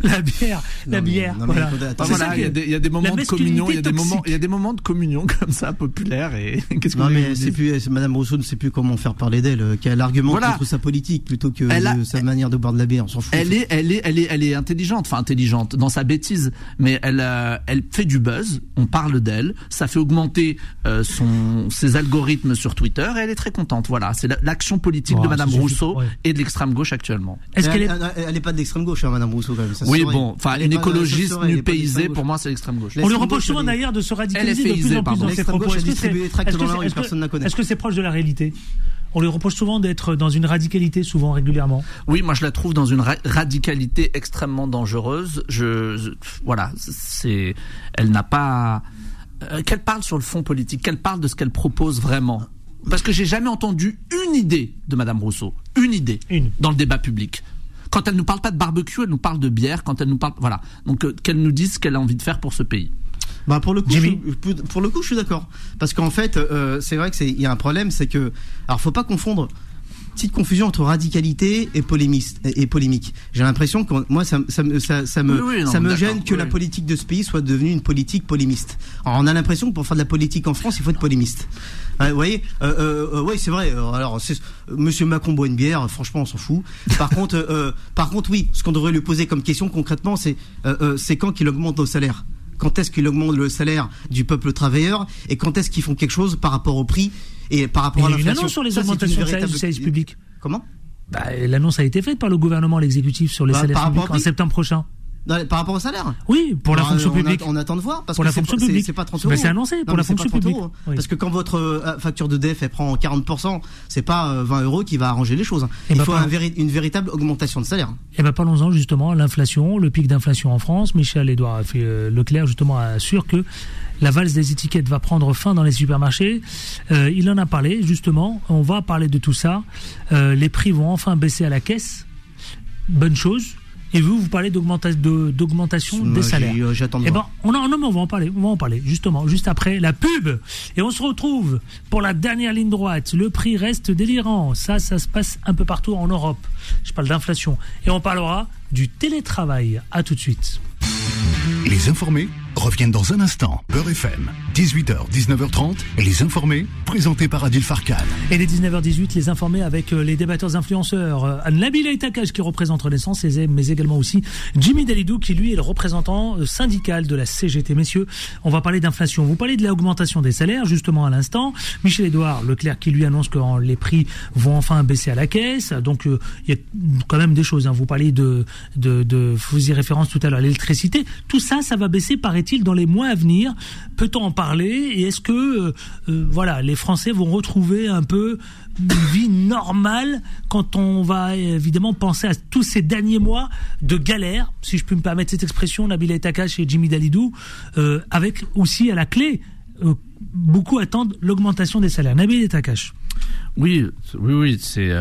la bière, la bière. non, voilà. attends, voilà, il y a que- des, il y a des moments de communion, il y a des [laughs] moments, toxique. il y a des moments de communion comme ça populaires et [laughs] qu'est-ce que voulez mais que c'est plus Madame Rousseau ne sait plus comment faire parler d'elle, euh, qu'elle argumente Voilà. contre sa politique plutôt que Elle a- de sa manière de boire de la bière. On s'en fout. Elle est, elle est, elle est, elle est intelligente, enfin intelligente dans sa bêtise, mais elle, euh, elle fait du buzz. On parle d'elle, ça fait augmenter euh, son, ses algorithmes sur Twitter, et elle est très contente. Voilà, c'est la- l'action politique de Madame Rousseau ouais. et de l'extrême gauche actuellement. Est-ce elle, qu'elle est elle- elle est pas de l'extrême gauche, hein, Madame Rousseau quand même. ça se Oui, bon, enfin Elle écologiste elle nu est d'extrême paysée, pour moi c'est l'extrême gauche. On lui reproche souvent d'ailleurs de se radicaliser Elle est de plus en plus dans ses propos. Est-ce elle que c'est distribue des tracts est-ce que dans la c'est- rue, est-ce que- personne ne la connaît. est-ce que c'est proche de la réalité? On lui reproche souvent d'être dans une radicalité souvent régulièrement. Oui, moi je la trouve dans une ra- radicalité extrêmement dangereuse. Je, je- voilà, c'est, elle n'a pas, euh, qu'elle parle sur le fond politique, qu'elle parle de ce qu'elle propose vraiment. Parce que j'ai jamais entendu une idée de Madame Rousseau, une idée Une. dans le débat public. Quand elle nous parle pas de barbecue, elle nous parle de bière. Quand elle nous parle, voilà. Donc euh, qu'elle nous dise ce qu'elle a envie de faire pour ce pays. Bah pour le coup, Jimmy. je, pour le coup, je suis d'accord. Parce qu'en fait, euh, c'est vrai que c'est il y a un problème, c'est que alors faut pas confondre petite confusion entre radicalité et polémiste et, polémique. J'ai l'impression que moi ça, me- ça, ça, ça me Oui, oui, non, ça me gêne que oui, la oui. politique de ce pays soit devenue une politique polémiste. Alors, on a l'impression que pour faire de la politique en France, il faut être polémiste. Ouais, vous voyez, euh, euh, euh, ouais, c'est vrai. Alors, Monsieur Macron boit une bière, franchement, on s'en fout. Par [laughs] contre, euh, par contre, oui, ce qu'on devrait lui poser comme question concrètement, c'est c'est quand qu'il augmente nos salaires quand est-ce qu'il augmente le salaire du peuple travailleur et quand est-ce qu'ils font quelque chose par rapport au prix et par rapport Il y à l'inflation. annonce sur les Ça, augmentations de véritable- service public. Comment? Bah, L'annonce a été faite par le gouvernement, l'exécutif, sur les Bah, salaires publics en septembre prochain. Par rapport au salaire Oui, pour la Alors, fonction on a- publique. On attend de voir parce Pour que la fonction publique. C'est pas 30 Bah, euros. c'est annoncé, Non, pour la fonction 30 publique. euros, hein. Oui. Parce que quand votre euh, facture de DEF elle prend 40%, c'est pas euh, 20 euros qui va arranger les choses. Et Il bah, faut un une véritable augmentation de salaire. Eh ben parlons-en justement, l'inflation, le pic d'inflation en France. Michel Edouard fait, euh, Leclerc justement assure que la valse des étiquettes va prendre fin dans les supermarchés. Euh, il en a parlé justement. On va parler de tout ça. Euh, les prix vont enfin baisser à la caisse. Bonne chose. Et vous, vous parlez de- d'augmentation des salaires. euh, J'attends Eh ben, on en, on va en parler. On va en parler justement juste après la pub. Et on se retrouve pour la dernière ligne droite. Le prix reste délirant. Ça, ça se passe un peu partout en Europe. Je parle d'inflation. Et on parlera du télétravail. À tout de suite. Les informés reviennent dans un instant. Beurre FM, 18h, 19h30. Les informés, présentés par Adil Farkan. Et les 19h18, les informés avec euh, les débatteurs influenceurs. Euh, Nabil Aitakash qui représente Renaissance, et- mais également aussi Jimmy Dalidou qui lui est le représentant euh, syndical de la CGT. Messieurs, on va parler d'inflation. Vous parlez de l'augmentation des salaires justement à l'instant. Michel Edouard Leclerc qui lui annonce que les prix vont enfin baisser à la caisse. Donc il y a quand même des choses. hein. Vous parlez de, de, de vous faisiez référence tout à l'heure l'électricité. Tout ça, ça va baisser, paraît-il, dans les mois à venir. Peut-on en parler Et est-ce que euh, euh, voilà, les Français vont retrouver un peu une vie normale quand on va évidemment penser à tous ces derniers mois de galère, si je peux me permettre cette expression, Nabil Takash et Jimmy Dalidou, euh, avec aussi à la clé, beaucoup attendent l'augmentation des salaires. Nabil Takash. Oui, oui, oui, c'est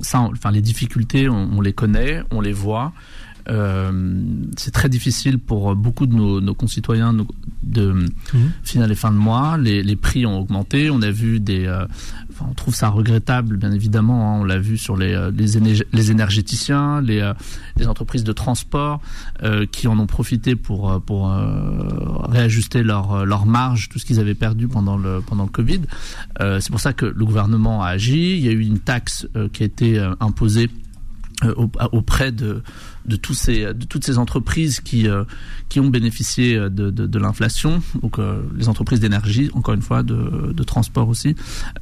ça. Enfin, les difficultés, on les connaît, on les voit. Euh, c'est très difficile pour beaucoup de nos, nos concitoyens nos- de finir les fins de mois. Les, les prix ont augmenté. On a vu des. euh, enfin, on trouve ça regrettable, bien évidemment. hein. on l'a vu sur les, euh, les, énergéticiens, les, les entreprises de transport qui en ont profité pour, pour réajuster leur, leur marge, tout ce qu'ils avaient perdu pendant le, pendant le Covid. C'est pour ça que le gouvernement a agi. Il y a eu une taxe qui a été imposée au- auprès de, de, tous ces, de toutes ces entreprises qui, euh, qui ont bénéficié euh, de, de, de l'inflation, donc euh, les entreprises d'énergie, encore une fois, de, de transport aussi.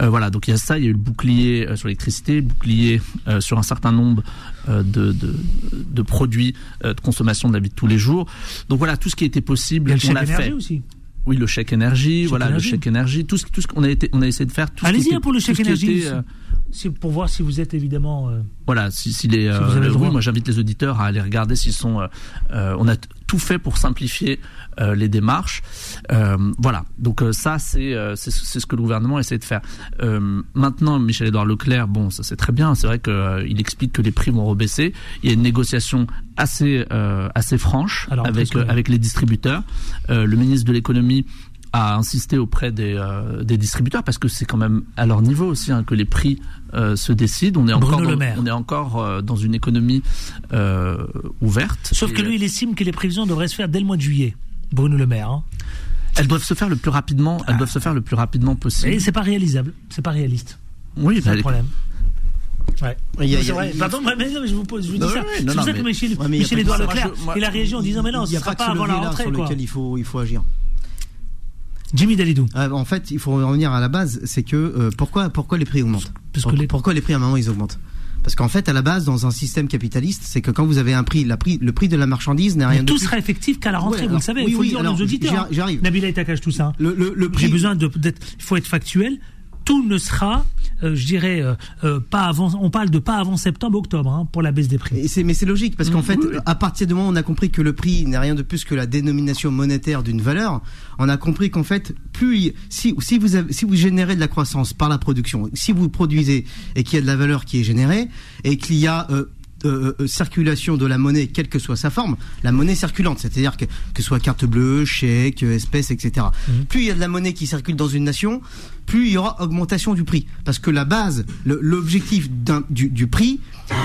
Euh, voilà, donc il y a ça, il y a eu le bouclier euh, sur l'électricité, bouclier euh, sur un certain nombre euh, de, de, de produits euh, de consommation de la vie de tous les jours. Donc voilà, tout ce qui était possible, Il y a le on l'a fait. aussi. Oui, le chèque énergie, Chèque voilà, énergie. le chèque énergie, tout ce, tout ce qu'on a été, on a essayé de faire. Allez-y hein, pour le chèque énergie. était, euh, si- pour voir si vous êtes évidemment. euh, Voilà, si, si les, Si euh, vous avez le oui, droit. moi j'invite les auditeurs à aller regarder s'ils sont. on a tout fait pour simplifier euh, les démarches. Euh, voilà, donc euh, ça c'est euh, c'est ce que le gouvernement essaie de faire. Euh, maintenant, Michel-Édouard Leclerc, bon, ça c'est très bien. C'est vrai qu'il explique que les prix vont rebaisser. Il y a une négociation assez euh, assez franche Alors, avec euh, avec les distributeurs. Euh, le ministre de l'économie a insisté auprès des, euh, des distributeurs parce que c'est quand même à leur niveau aussi hein, que les prix euh, se décident. On est Bruno encore, Le dans, Maire. on est encore euh, dans une économie euh, ouverte. Sauf Et, que lui, il estime que les prévisions devraient se faire dès le mois de juillet. Bruno Le Maire. Hein. elles doivent se faire le plus rapidement. Elles doivent se faire le plus rapidement possible. Et c'est pas réalisable. C'est pas réaliste. oui, C'est bah, le problème. Ouais. Il y a- C'est il y a- vrai. Pardon, mais non, mais je vous pose, je vous dis Non, ça. oui, oui, C'est non, pour non, ça que mais- Michel, il a Michel Édouard. Leclerc Moi, je- moi- et la région en disant mais non, il ce n'y a sera pas avant la rentrée. sur Quoi. lequel il faut, il faut agir. Jimmy Dalidou. Euh, en fait, il faut revenir à la base, c'est que euh, pourquoi, pourquoi les prix augmentent Parce que Pour- les- Pourquoi les prix à un moment ils augmentent Parce qu'en fait, à la base, dans un système capitaliste, c'est que quand vous avez un prix, la prix le prix de la marchandise n'est rien Mais de tout plus. sera effectif qu'à la rentrée, Ouais, vous le savez. oui, il faut oui, le dire alors, nos auditeurs. hein. j'y arrive. Nabila Etakash, tout ça. Le, le, le J'ai besoin de d'être. Il faut être factuel. Tout ne sera, euh, je dirais, euh, euh, pas avant. On parle de pas avant septembre-octobre hein, pour la baisse des prix. Et mais c'est logique parce qu'en Mmh, fait, à partir du moment où on a compris que le prix n'est rien de plus que la dénomination monétaire d'une valeur, on a compris qu'en fait, plus si si vous avez, si vous générez de la croissance par la production, si vous produisez et qu'il y a de la valeur qui est générée et qu'il y a euh, euh, euh, circulation de la monnaie, quelle que soit sa forme, la monnaie circulante, c'est-à-dire que que ce soit carte bleue, chèque, espèce, etc. Plus il y a de la monnaie qui circule dans une nation, plus il y aura augmentation du prix, parce que la base, l'objectif du, du prix,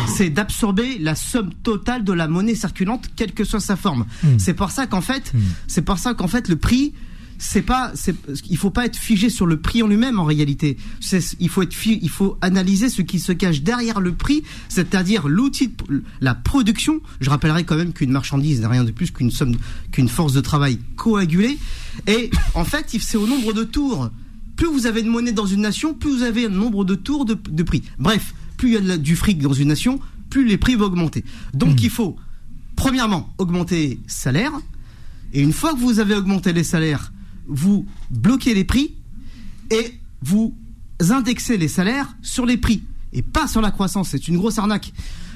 c'est d'absorber la somme totale de la monnaie circulante, quelle que soit sa forme. C'est pour ça qu'en fait, c'est pour ça qu'en fait le prix c'est pas, c'est, il faut pas être figé sur le prix en lui-même en réalité. C'est, il faut être, il faut analyser ce qui se cache derrière le prix, c'est-à-dire l'outil, de- la production. Je rappellerai quand même qu'une marchandise n'est rien de plus qu'une somme, qu'une force de travail coagulée. Et en fait, c'est au nombre de tours. Plus vous avez de monnaie dans une nation, plus vous avez un nombre de tours de, de prix. Bref, plus il y a de du fric dans une nation, plus les prix vont augmenter. Donc il faut, premièrement, augmenter salaire. Et une fois que vous avez augmenté les salaires, vous bloquez les prix et vous indexez les salaires sur les prix et pas sur la croissance. C'est une grosse arnaque.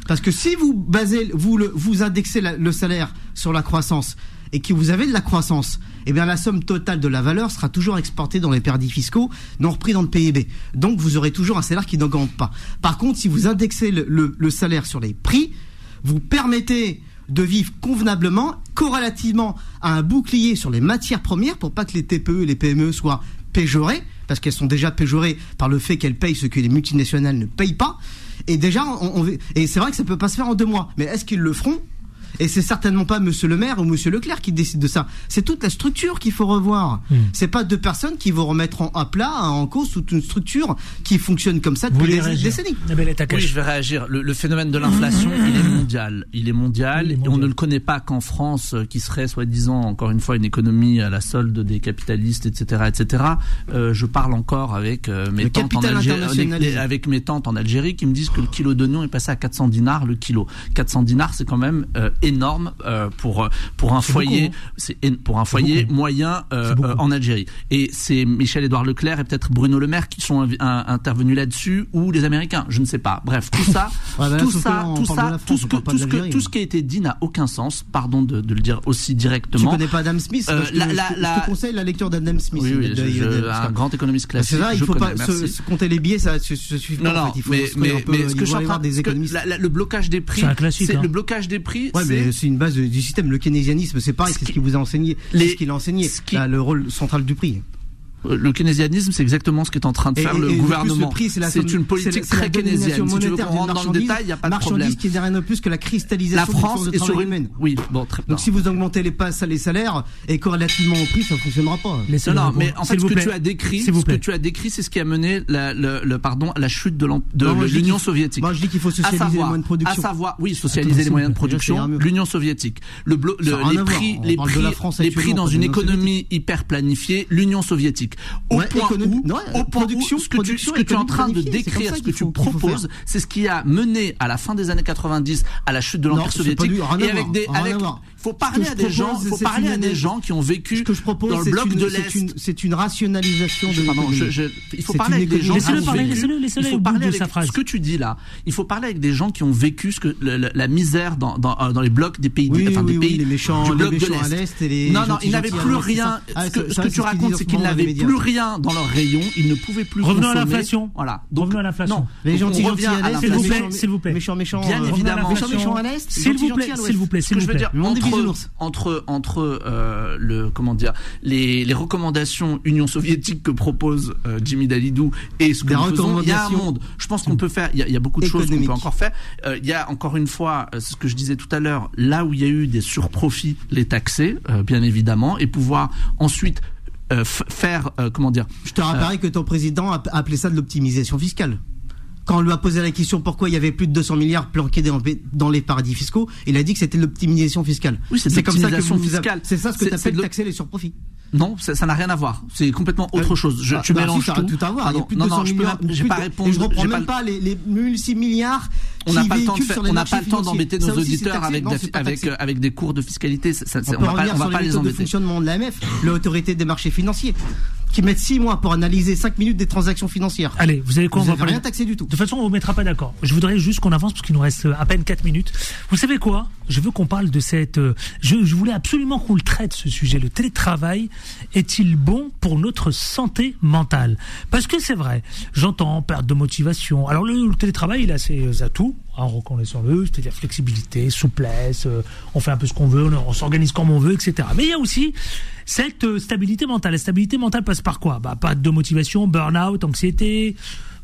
Parce que si vous basez, vous, vous indexez le salaire sur la croissance et que vous avez de la croissance, eh bien la somme totale de la valeur sera toujours exportée dans les paradis fiscaux, non repris dans le PIB. Donc vous aurez toujours un salaire qui n'augmente pas. Par contre, si vous indexez le salaire sur les prix, vous permettez de vivre convenablement, corrélativement à un bouclier sur les matières premières pour pas que les TPE et les PME soient péjorées, parce qu'elles sont déjà péjorées par le fait qu'elles payent ce que les multinationales ne payent pas. Et déjà, on, on- et c'est vrai que ça peut pas se faire en deux mois. Mais est-ce qu'ils le feront? Et c'est certainement pas Monsieur le Maire ou Monsieur Leclerc qui décide de ça. C'est toute la structure qu'il faut revoir. C'est pas deux personnes qui vont remettre en, à plat, en cause toute une structure qui fonctionne comme ça depuis des réagir décennies. Nabila Etakash. Oui, je vais réagir. Le, le phénomène de l'inflation, il est mondial. Il est mondial, Il est et on ne le connaît pas qu'en France, euh, qui serait soi-disant encore une fois une économie à la solde des capitalistes, etc., etc. Euh, je parle encore avec euh, mes Le tantes en Algérie, avec, avec mes tantes en Algérie, qui me disent que le kilo d'oignon est passé à 400 dinars le kilo. 400 dinars, c'est quand même euh, énorme euh, pour euh, pour un foyer, beaucoup, hein. c'est pour un foyer moyen euh, euh, en Algérie. Et c'est Michel-Édouard Leclerc et peut-être Bruno Le Maire qui sont un- intervenus là-dessus ou les Américains, je ne sais pas. Bref, tout ça, [laughs] Ouais, bah là, tout ça, tout ça, tout ce que, tout de ce que, l'Algérie. tout ce qui a été dit n'a aucun sens. Pardon de, de le dire aussi Tu directement. connais pas Adam Smith Euh, Parce que la- je, la- te- je la- te conseille la lecture d'Adam Smith. Oui, de- je- de- un grand économiste classique. C'est ça, il faut connais, pas se, se compter les billets, ça ne suffit Non, pas. en non, fait. Il faut mais, se peu, ce que je suis en train des économistes. le blocage des prix, C'est un classique, c'est hein. le blocage des prix. Ouais, c'est- mais c'est une base du système. Le keynésianisme, c'est pareil, Ce c'est ce qui- vous a enseigné. les- C'est ce qu'il a enseigné. ce qui- Là, le rôle central du prix. Le keynésianisme, c'est exactement ce qu'est en train de Et- faire et- le et de plus, gouvernement. le prix, c'est la une politique la- la très keynésienne. Si tu veux qu'on rentre dans le détail, il n'y a pas de problème. Marchandise qui n'est rien de plus que la La cristallisation d'une France force de est sur travail une. humaine. Oui, bon, très bien. Donc si vous augmentez les, salaires et corrélativement au prix, ça ne fonctionnera pas. Non, mais en fait, ce que tu as décrit, ce que tu as décrit, c'est ce qui a mené la, le, le- pardon, à la chute de de l'Union soviétique. Moi, je dis qu'il faut socialiser les moyens de production. à savoir, oui, socialiser les moyens de production, l'Union soviétique. Le, le- les prix, On les parle de prix, la France les actuellement, prix dans de une économie hyper planifiée, l'Union soviétique. Au Ouais, point où, au point production- où ce que tu, ce que tu es en train de décrire, ce que tu proposes, c'est ce qui a mené à la fin des années 90 à la chute de l'Empire soviétique. et avec des, avec. Faut parler à des gens, faut parler à des gens qui ont vécu Ce que je propose, dans le bloc une- de l'Est. C'est une rationalisation de pardon, l'économie. je- je- il faut parler avec des gens économie qui ont Laissez-le parler, vécu- laissez-le- laissez-le au bout de sa phrase. ce que tu dis là. Il faut parler avec des gens qui ont vécu ce que la misère dans, dans, euh, dans les blocs des pays, Oui, enfin, oui, des oui, pays les méchants, du les bloc de méchants à l'Est. et les non, non, ils n'avaient plus rien. Ah, ce que, ce tu racontes, c'est qu'ils n'avaient plus rien dans leur rayon. Ils ne pouvaient plus Revenons à l'inflation. Voilà. Revenons à l'inflation. Les gentils gentils à l'Est, S'il vous plaît, méchants- s'il vous plaît. Méchants méchants. Bien évidemment. Méchants méchants à l'Est. S'il vous plaît, s'il vous plaît, Ce s'il que vous je veux plaît. Entre entre entre euh, le comment dire les, les recommandations Union soviétique que propose euh, Jimmy Dalidou et ce que nous faisons, il y a un monde. Je pense qu'on peut faire. Il y a, il y a beaucoup de choses qu'on peut encore faire. Euh, il y a encore une fois, euh, ce que je disais tout à l'heure, là où il y a eu des surprofits, les taxer, euh, bien évidemment, et pouvoir ensuite euh, faire euh, comment dire. Je te rappellerai que ton président a appelé ça de l'optimisation fiscale. Quand on lui a posé la question pourquoi il y avait plus de 200 milliards planqués dans, dans les paradis fiscaux, il a dit que c'était de l'optimisation fiscale. Oui, c'est comme ça que fiscale. C'est ça ce que tu appelles taxer les surprofits. Non, ça n'a rien à voir. C'est complètement autre Euh, chose. Je, ah, tu bah mélanges si, tout. tout à voir. Il y a Pardon. plus de non, 200 non, je peux pas répondre. Je reprends même pas les, les 6 milliards. On n'a pas le temps de faire, on n'a pas le temps d'embêter nos auditeurs avec, Non, des- avec, euh, avec cours de fiscalité. Ça- ça- On, on va pas, on va pas les les embêter. fonctionnement de l'AMF, l'autorité des marchés financiers, qui mettent 6 mois pour analyser 5 minutes des transactions financières. Allez, vous savez quoi, Vous on va parler- rien taxé du tout. De toute façon, on ne vous mettra pas d'accord. Je voudrais juste qu'on avance parce qu'il nous reste euh, à peine 4 minutes. Vous savez quoi? Je veux qu'on parle de cette... euh, Je, je voulais absolument qu'on le traite, ce sujet. Le télétravail est-il bon pour notre santé mentale? Parce que c'est vrai, j'entends perte de motivation. Alors le, le télétravail, il a ses atouts, hein, reconnaissons-le, c'est-à-dire flexibilité, souplesse, euh, on fait un peu ce qu'on veut, on s'organise comme on veut, etc. Mais il y a aussi cette euh, stabilité mentale. La stabilité mentale passe par quoi? Bah, Pas de motivation, burn-out, anxiété,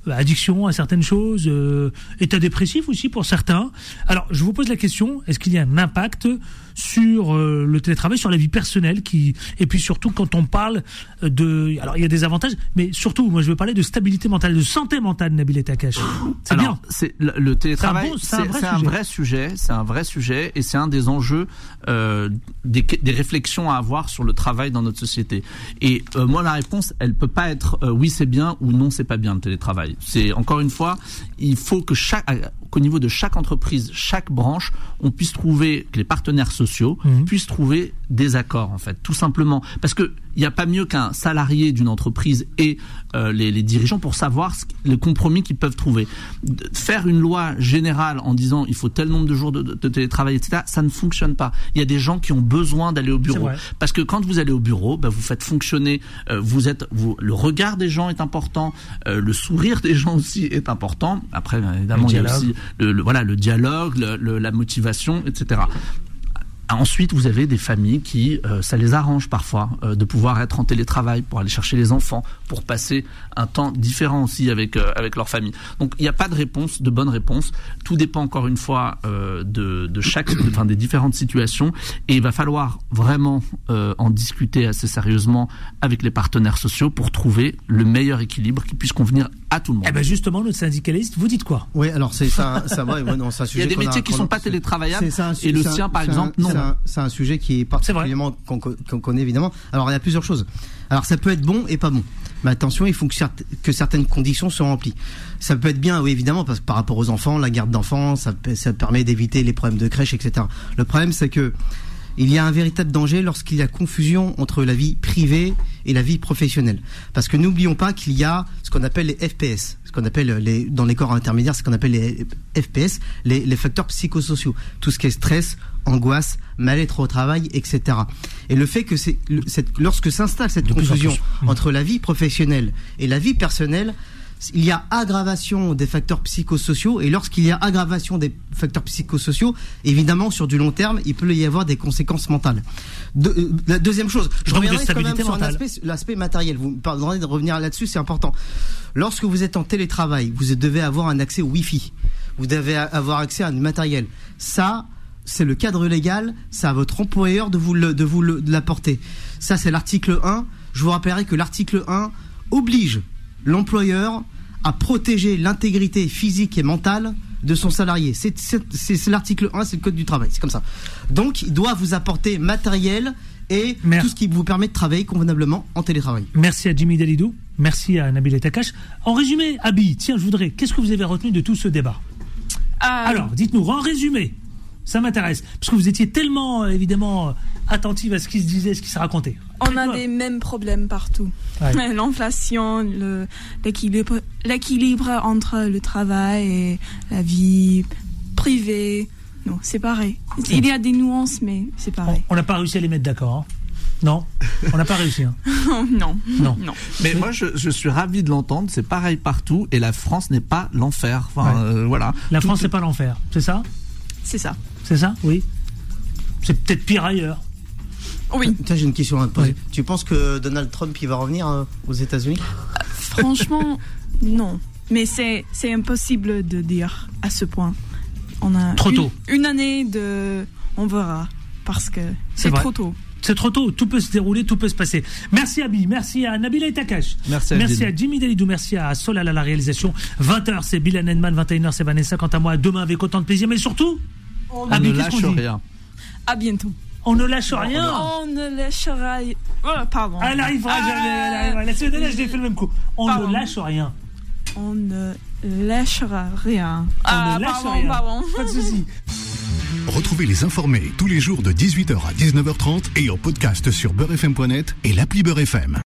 euh, addiction à certaines choses, euh, état dépressif aussi pour certains. Alors, je vous pose la question est-ce qu'il y a un impact sur euh, le télétravail, sur la vie personnelle, qui et puis surtout quand on parle de, alors il y a des avantages, mais surtout, moi je veux parler de stabilité mentale, de santé mentale, Nabil Takash. C'est bien. C'est le, le télétravail, C'est un bon- vrai un sujet. vrai sujet, c'est un vrai sujet, et c'est un des enjeux euh, des, des réflexions à avoir sur le travail dans notre société. Et euh, moi, la réponse, elle peut pas être euh, oui c'est bien ou non c'est pas bien le télétravail. C'est encore une fois, il faut que chaque euh, qu'au niveau de chaque entreprise, chaque branche, on puisse trouver que les partenaires sociaux Mhm. puissent trouver des accords en fait, tout simplement, parce que il n'y a pas mieux qu'un salarié d'une entreprise et euh, les, les dirigeants pour savoir ce, le compromis qu'ils peuvent trouver. De- faire une loi générale en disant il faut tel nombre de jours de, de- de télétravail, etc., ça ne fonctionne pas. Il y a des gens qui ont besoin d'aller au bureau. Parce que quand vous allez au bureau, bah, vous faites fonctionner, euh, vous êtes, vous, le regard des gens est important, euh, le sourire des gens aussi est important. Après, évidemment, il y a aussi le, le- voilà, le dialogue, le- le- la motivation, etc. Ensuite, vous avez des familles qui, euh, ça les arrange parfois euh, de pouvoir être en télétravail pour aller chercher les enfants, pour passer un temps différent aussi avec euh, avec leur famille. Donc, il n'y a pas de réponse, de bonne réponse. Tout dépend encore une fois euh, de, de chaque, enfin des différentes situations, et il va falloir vraiment euh, en discuter assez sérieusement avec les partenaires sociaux pour trouver le meilleur équilibre qui puisse convenir à tout le monde. Eh ben justement, notre syndicaliste, vous dites quoi? Oui, alors c'est ça, ça va. Ouais, non, [laughs] Il y a des métiers qui qu'on- sont pas télétravaillables un et le c'est un- sien, par un- exemple, non. C'est un, sujet qui est particulièrement qu'on co- qu'on connaît évidemment. Alors il y a plusieurs choses. Alors ça peut être bon et pas bon. Mais attention, il faut que, certes- que certaines conditions soient remplies. Ça peut être bien, oui évidemment, parce que par rapport aux enfants, la garde d'enfants, ça, ça permet d'éviter les problèmes de crèche, etc. Le problème, c'est que il y a un véritable danger lorsqu'il y a confusion entre la vie privée et la vie professionnelle. Parce que n'oublions pas qu'il y a ce qu'on appelle les FPS, ce qu'on appelle les, dans les corps intermédiaires, ce qu'on appelle les FPS, les, les facteurs psychosociaux. Tout ce qui est stress, angoisse, mal-être au travail, etc. Et le fait que c'est, lorsque s'installe cette confusion plus. entre la vie professionnelle et la vie personnelle, il y a aggravation des facteurs psychosociaux et lorsqu'il y a aggravation des facteurs psychosociaux, évidemment sur du long terme, il peut y avoir des conséquences mentales. De- euh, la deuxième chose, je Donc, reviendrai quand même sur l'aspect matériel. Vous me pardonnerez de revenir là-dessus, c'est important. Lorsque vous êtes en télétravail, vous devez avoir un accès au Wi-Fi. Vous devez avoir accès à du matériel. Ça, c'est le cadre légal, c'est à votre employeur de vous le- de vous l'apporter. Ça, c'est l'article 1. Je vous rappellerai que l'article 1 oblige l'employeur à protéger l'intégrité physique et mentale de son salarié. C'est l'article 1, c'est le code du travail, c'est comme ça. Donc, il doit vous apporter matériel et Merci. tout ce qui vous permet de travailler convenablement en télétravail. Merci à Jimmy Dalidou. Merci à Nabil Takash. En résumé, Abi, tiens, je voudrais. Qu'est-ce que vous avez retenu de tout ce débat? Alors, dites-nous, en résumé, ça m'intéresse. Parce que vous étiez tellement, euh, évidemment, euh, attentive à ce qui se disait, ce qui se racontait. On a des mêmes problèmes partout. Ouais. [laughs] L'inflation, l'équilibre l'équilibre entre le travail et la vie privée. Non, c'est pareil. Il y a des nuances, mais c'est pareil. On n'a pas réussi à les mettre d'accord. hein. Non, on n'a pas réussi. hein. [laughs] non. Non. Mais moi, je, je suis ravi de l'entendre. C'est pareil partout. Et la France n'est pas l'enfer. Enfin, Ouais. euh, voilà. La Tout- France, c'est pas l'enfer. C'est ça? C'est ça. C'est ça Oui. C'est peut-être pire ailleurs. Oui. Tiens, j'ai une question à te poser. Tu penses que Donald Trump il va revenir euh, aux États-Unis? Franchement, [laughs] non. Mais c'est c'est impossible de dire à ce point. On a Trop une, tôt. une année de. On verra. Parce que C'est trop tôt. C'est trop tôt, tout peut se dérouler, tout peut se passer. Merci Abi, merci à Nabila et Takash. Merci à Merci à Jimmy Dalidou, merci à Solal à la réalisation. 20h c'est Bill Henman, 21h c'est Vanessa. Quant à moi, demain avec autant de plaisir, mais surtout, On Abi, ne qu'est-ce qu'on lâche dit rien. À bientôt. On ne lâche rien. On ne lâchera. Oh, pardon. Elle arrivera jamais, elle arrivera. La semaine dernière, je l'ai fait le même coup. On Pardon. ne lâche rien. On ne lâchera rien. On ah, ne lâche pardon, rien. pardon. Pas de soucis. [laughs] Retrouvez les informés tous les jours de 18h à 19h30 et en podcast sur beurrefm.net et l'appli Beurrefm.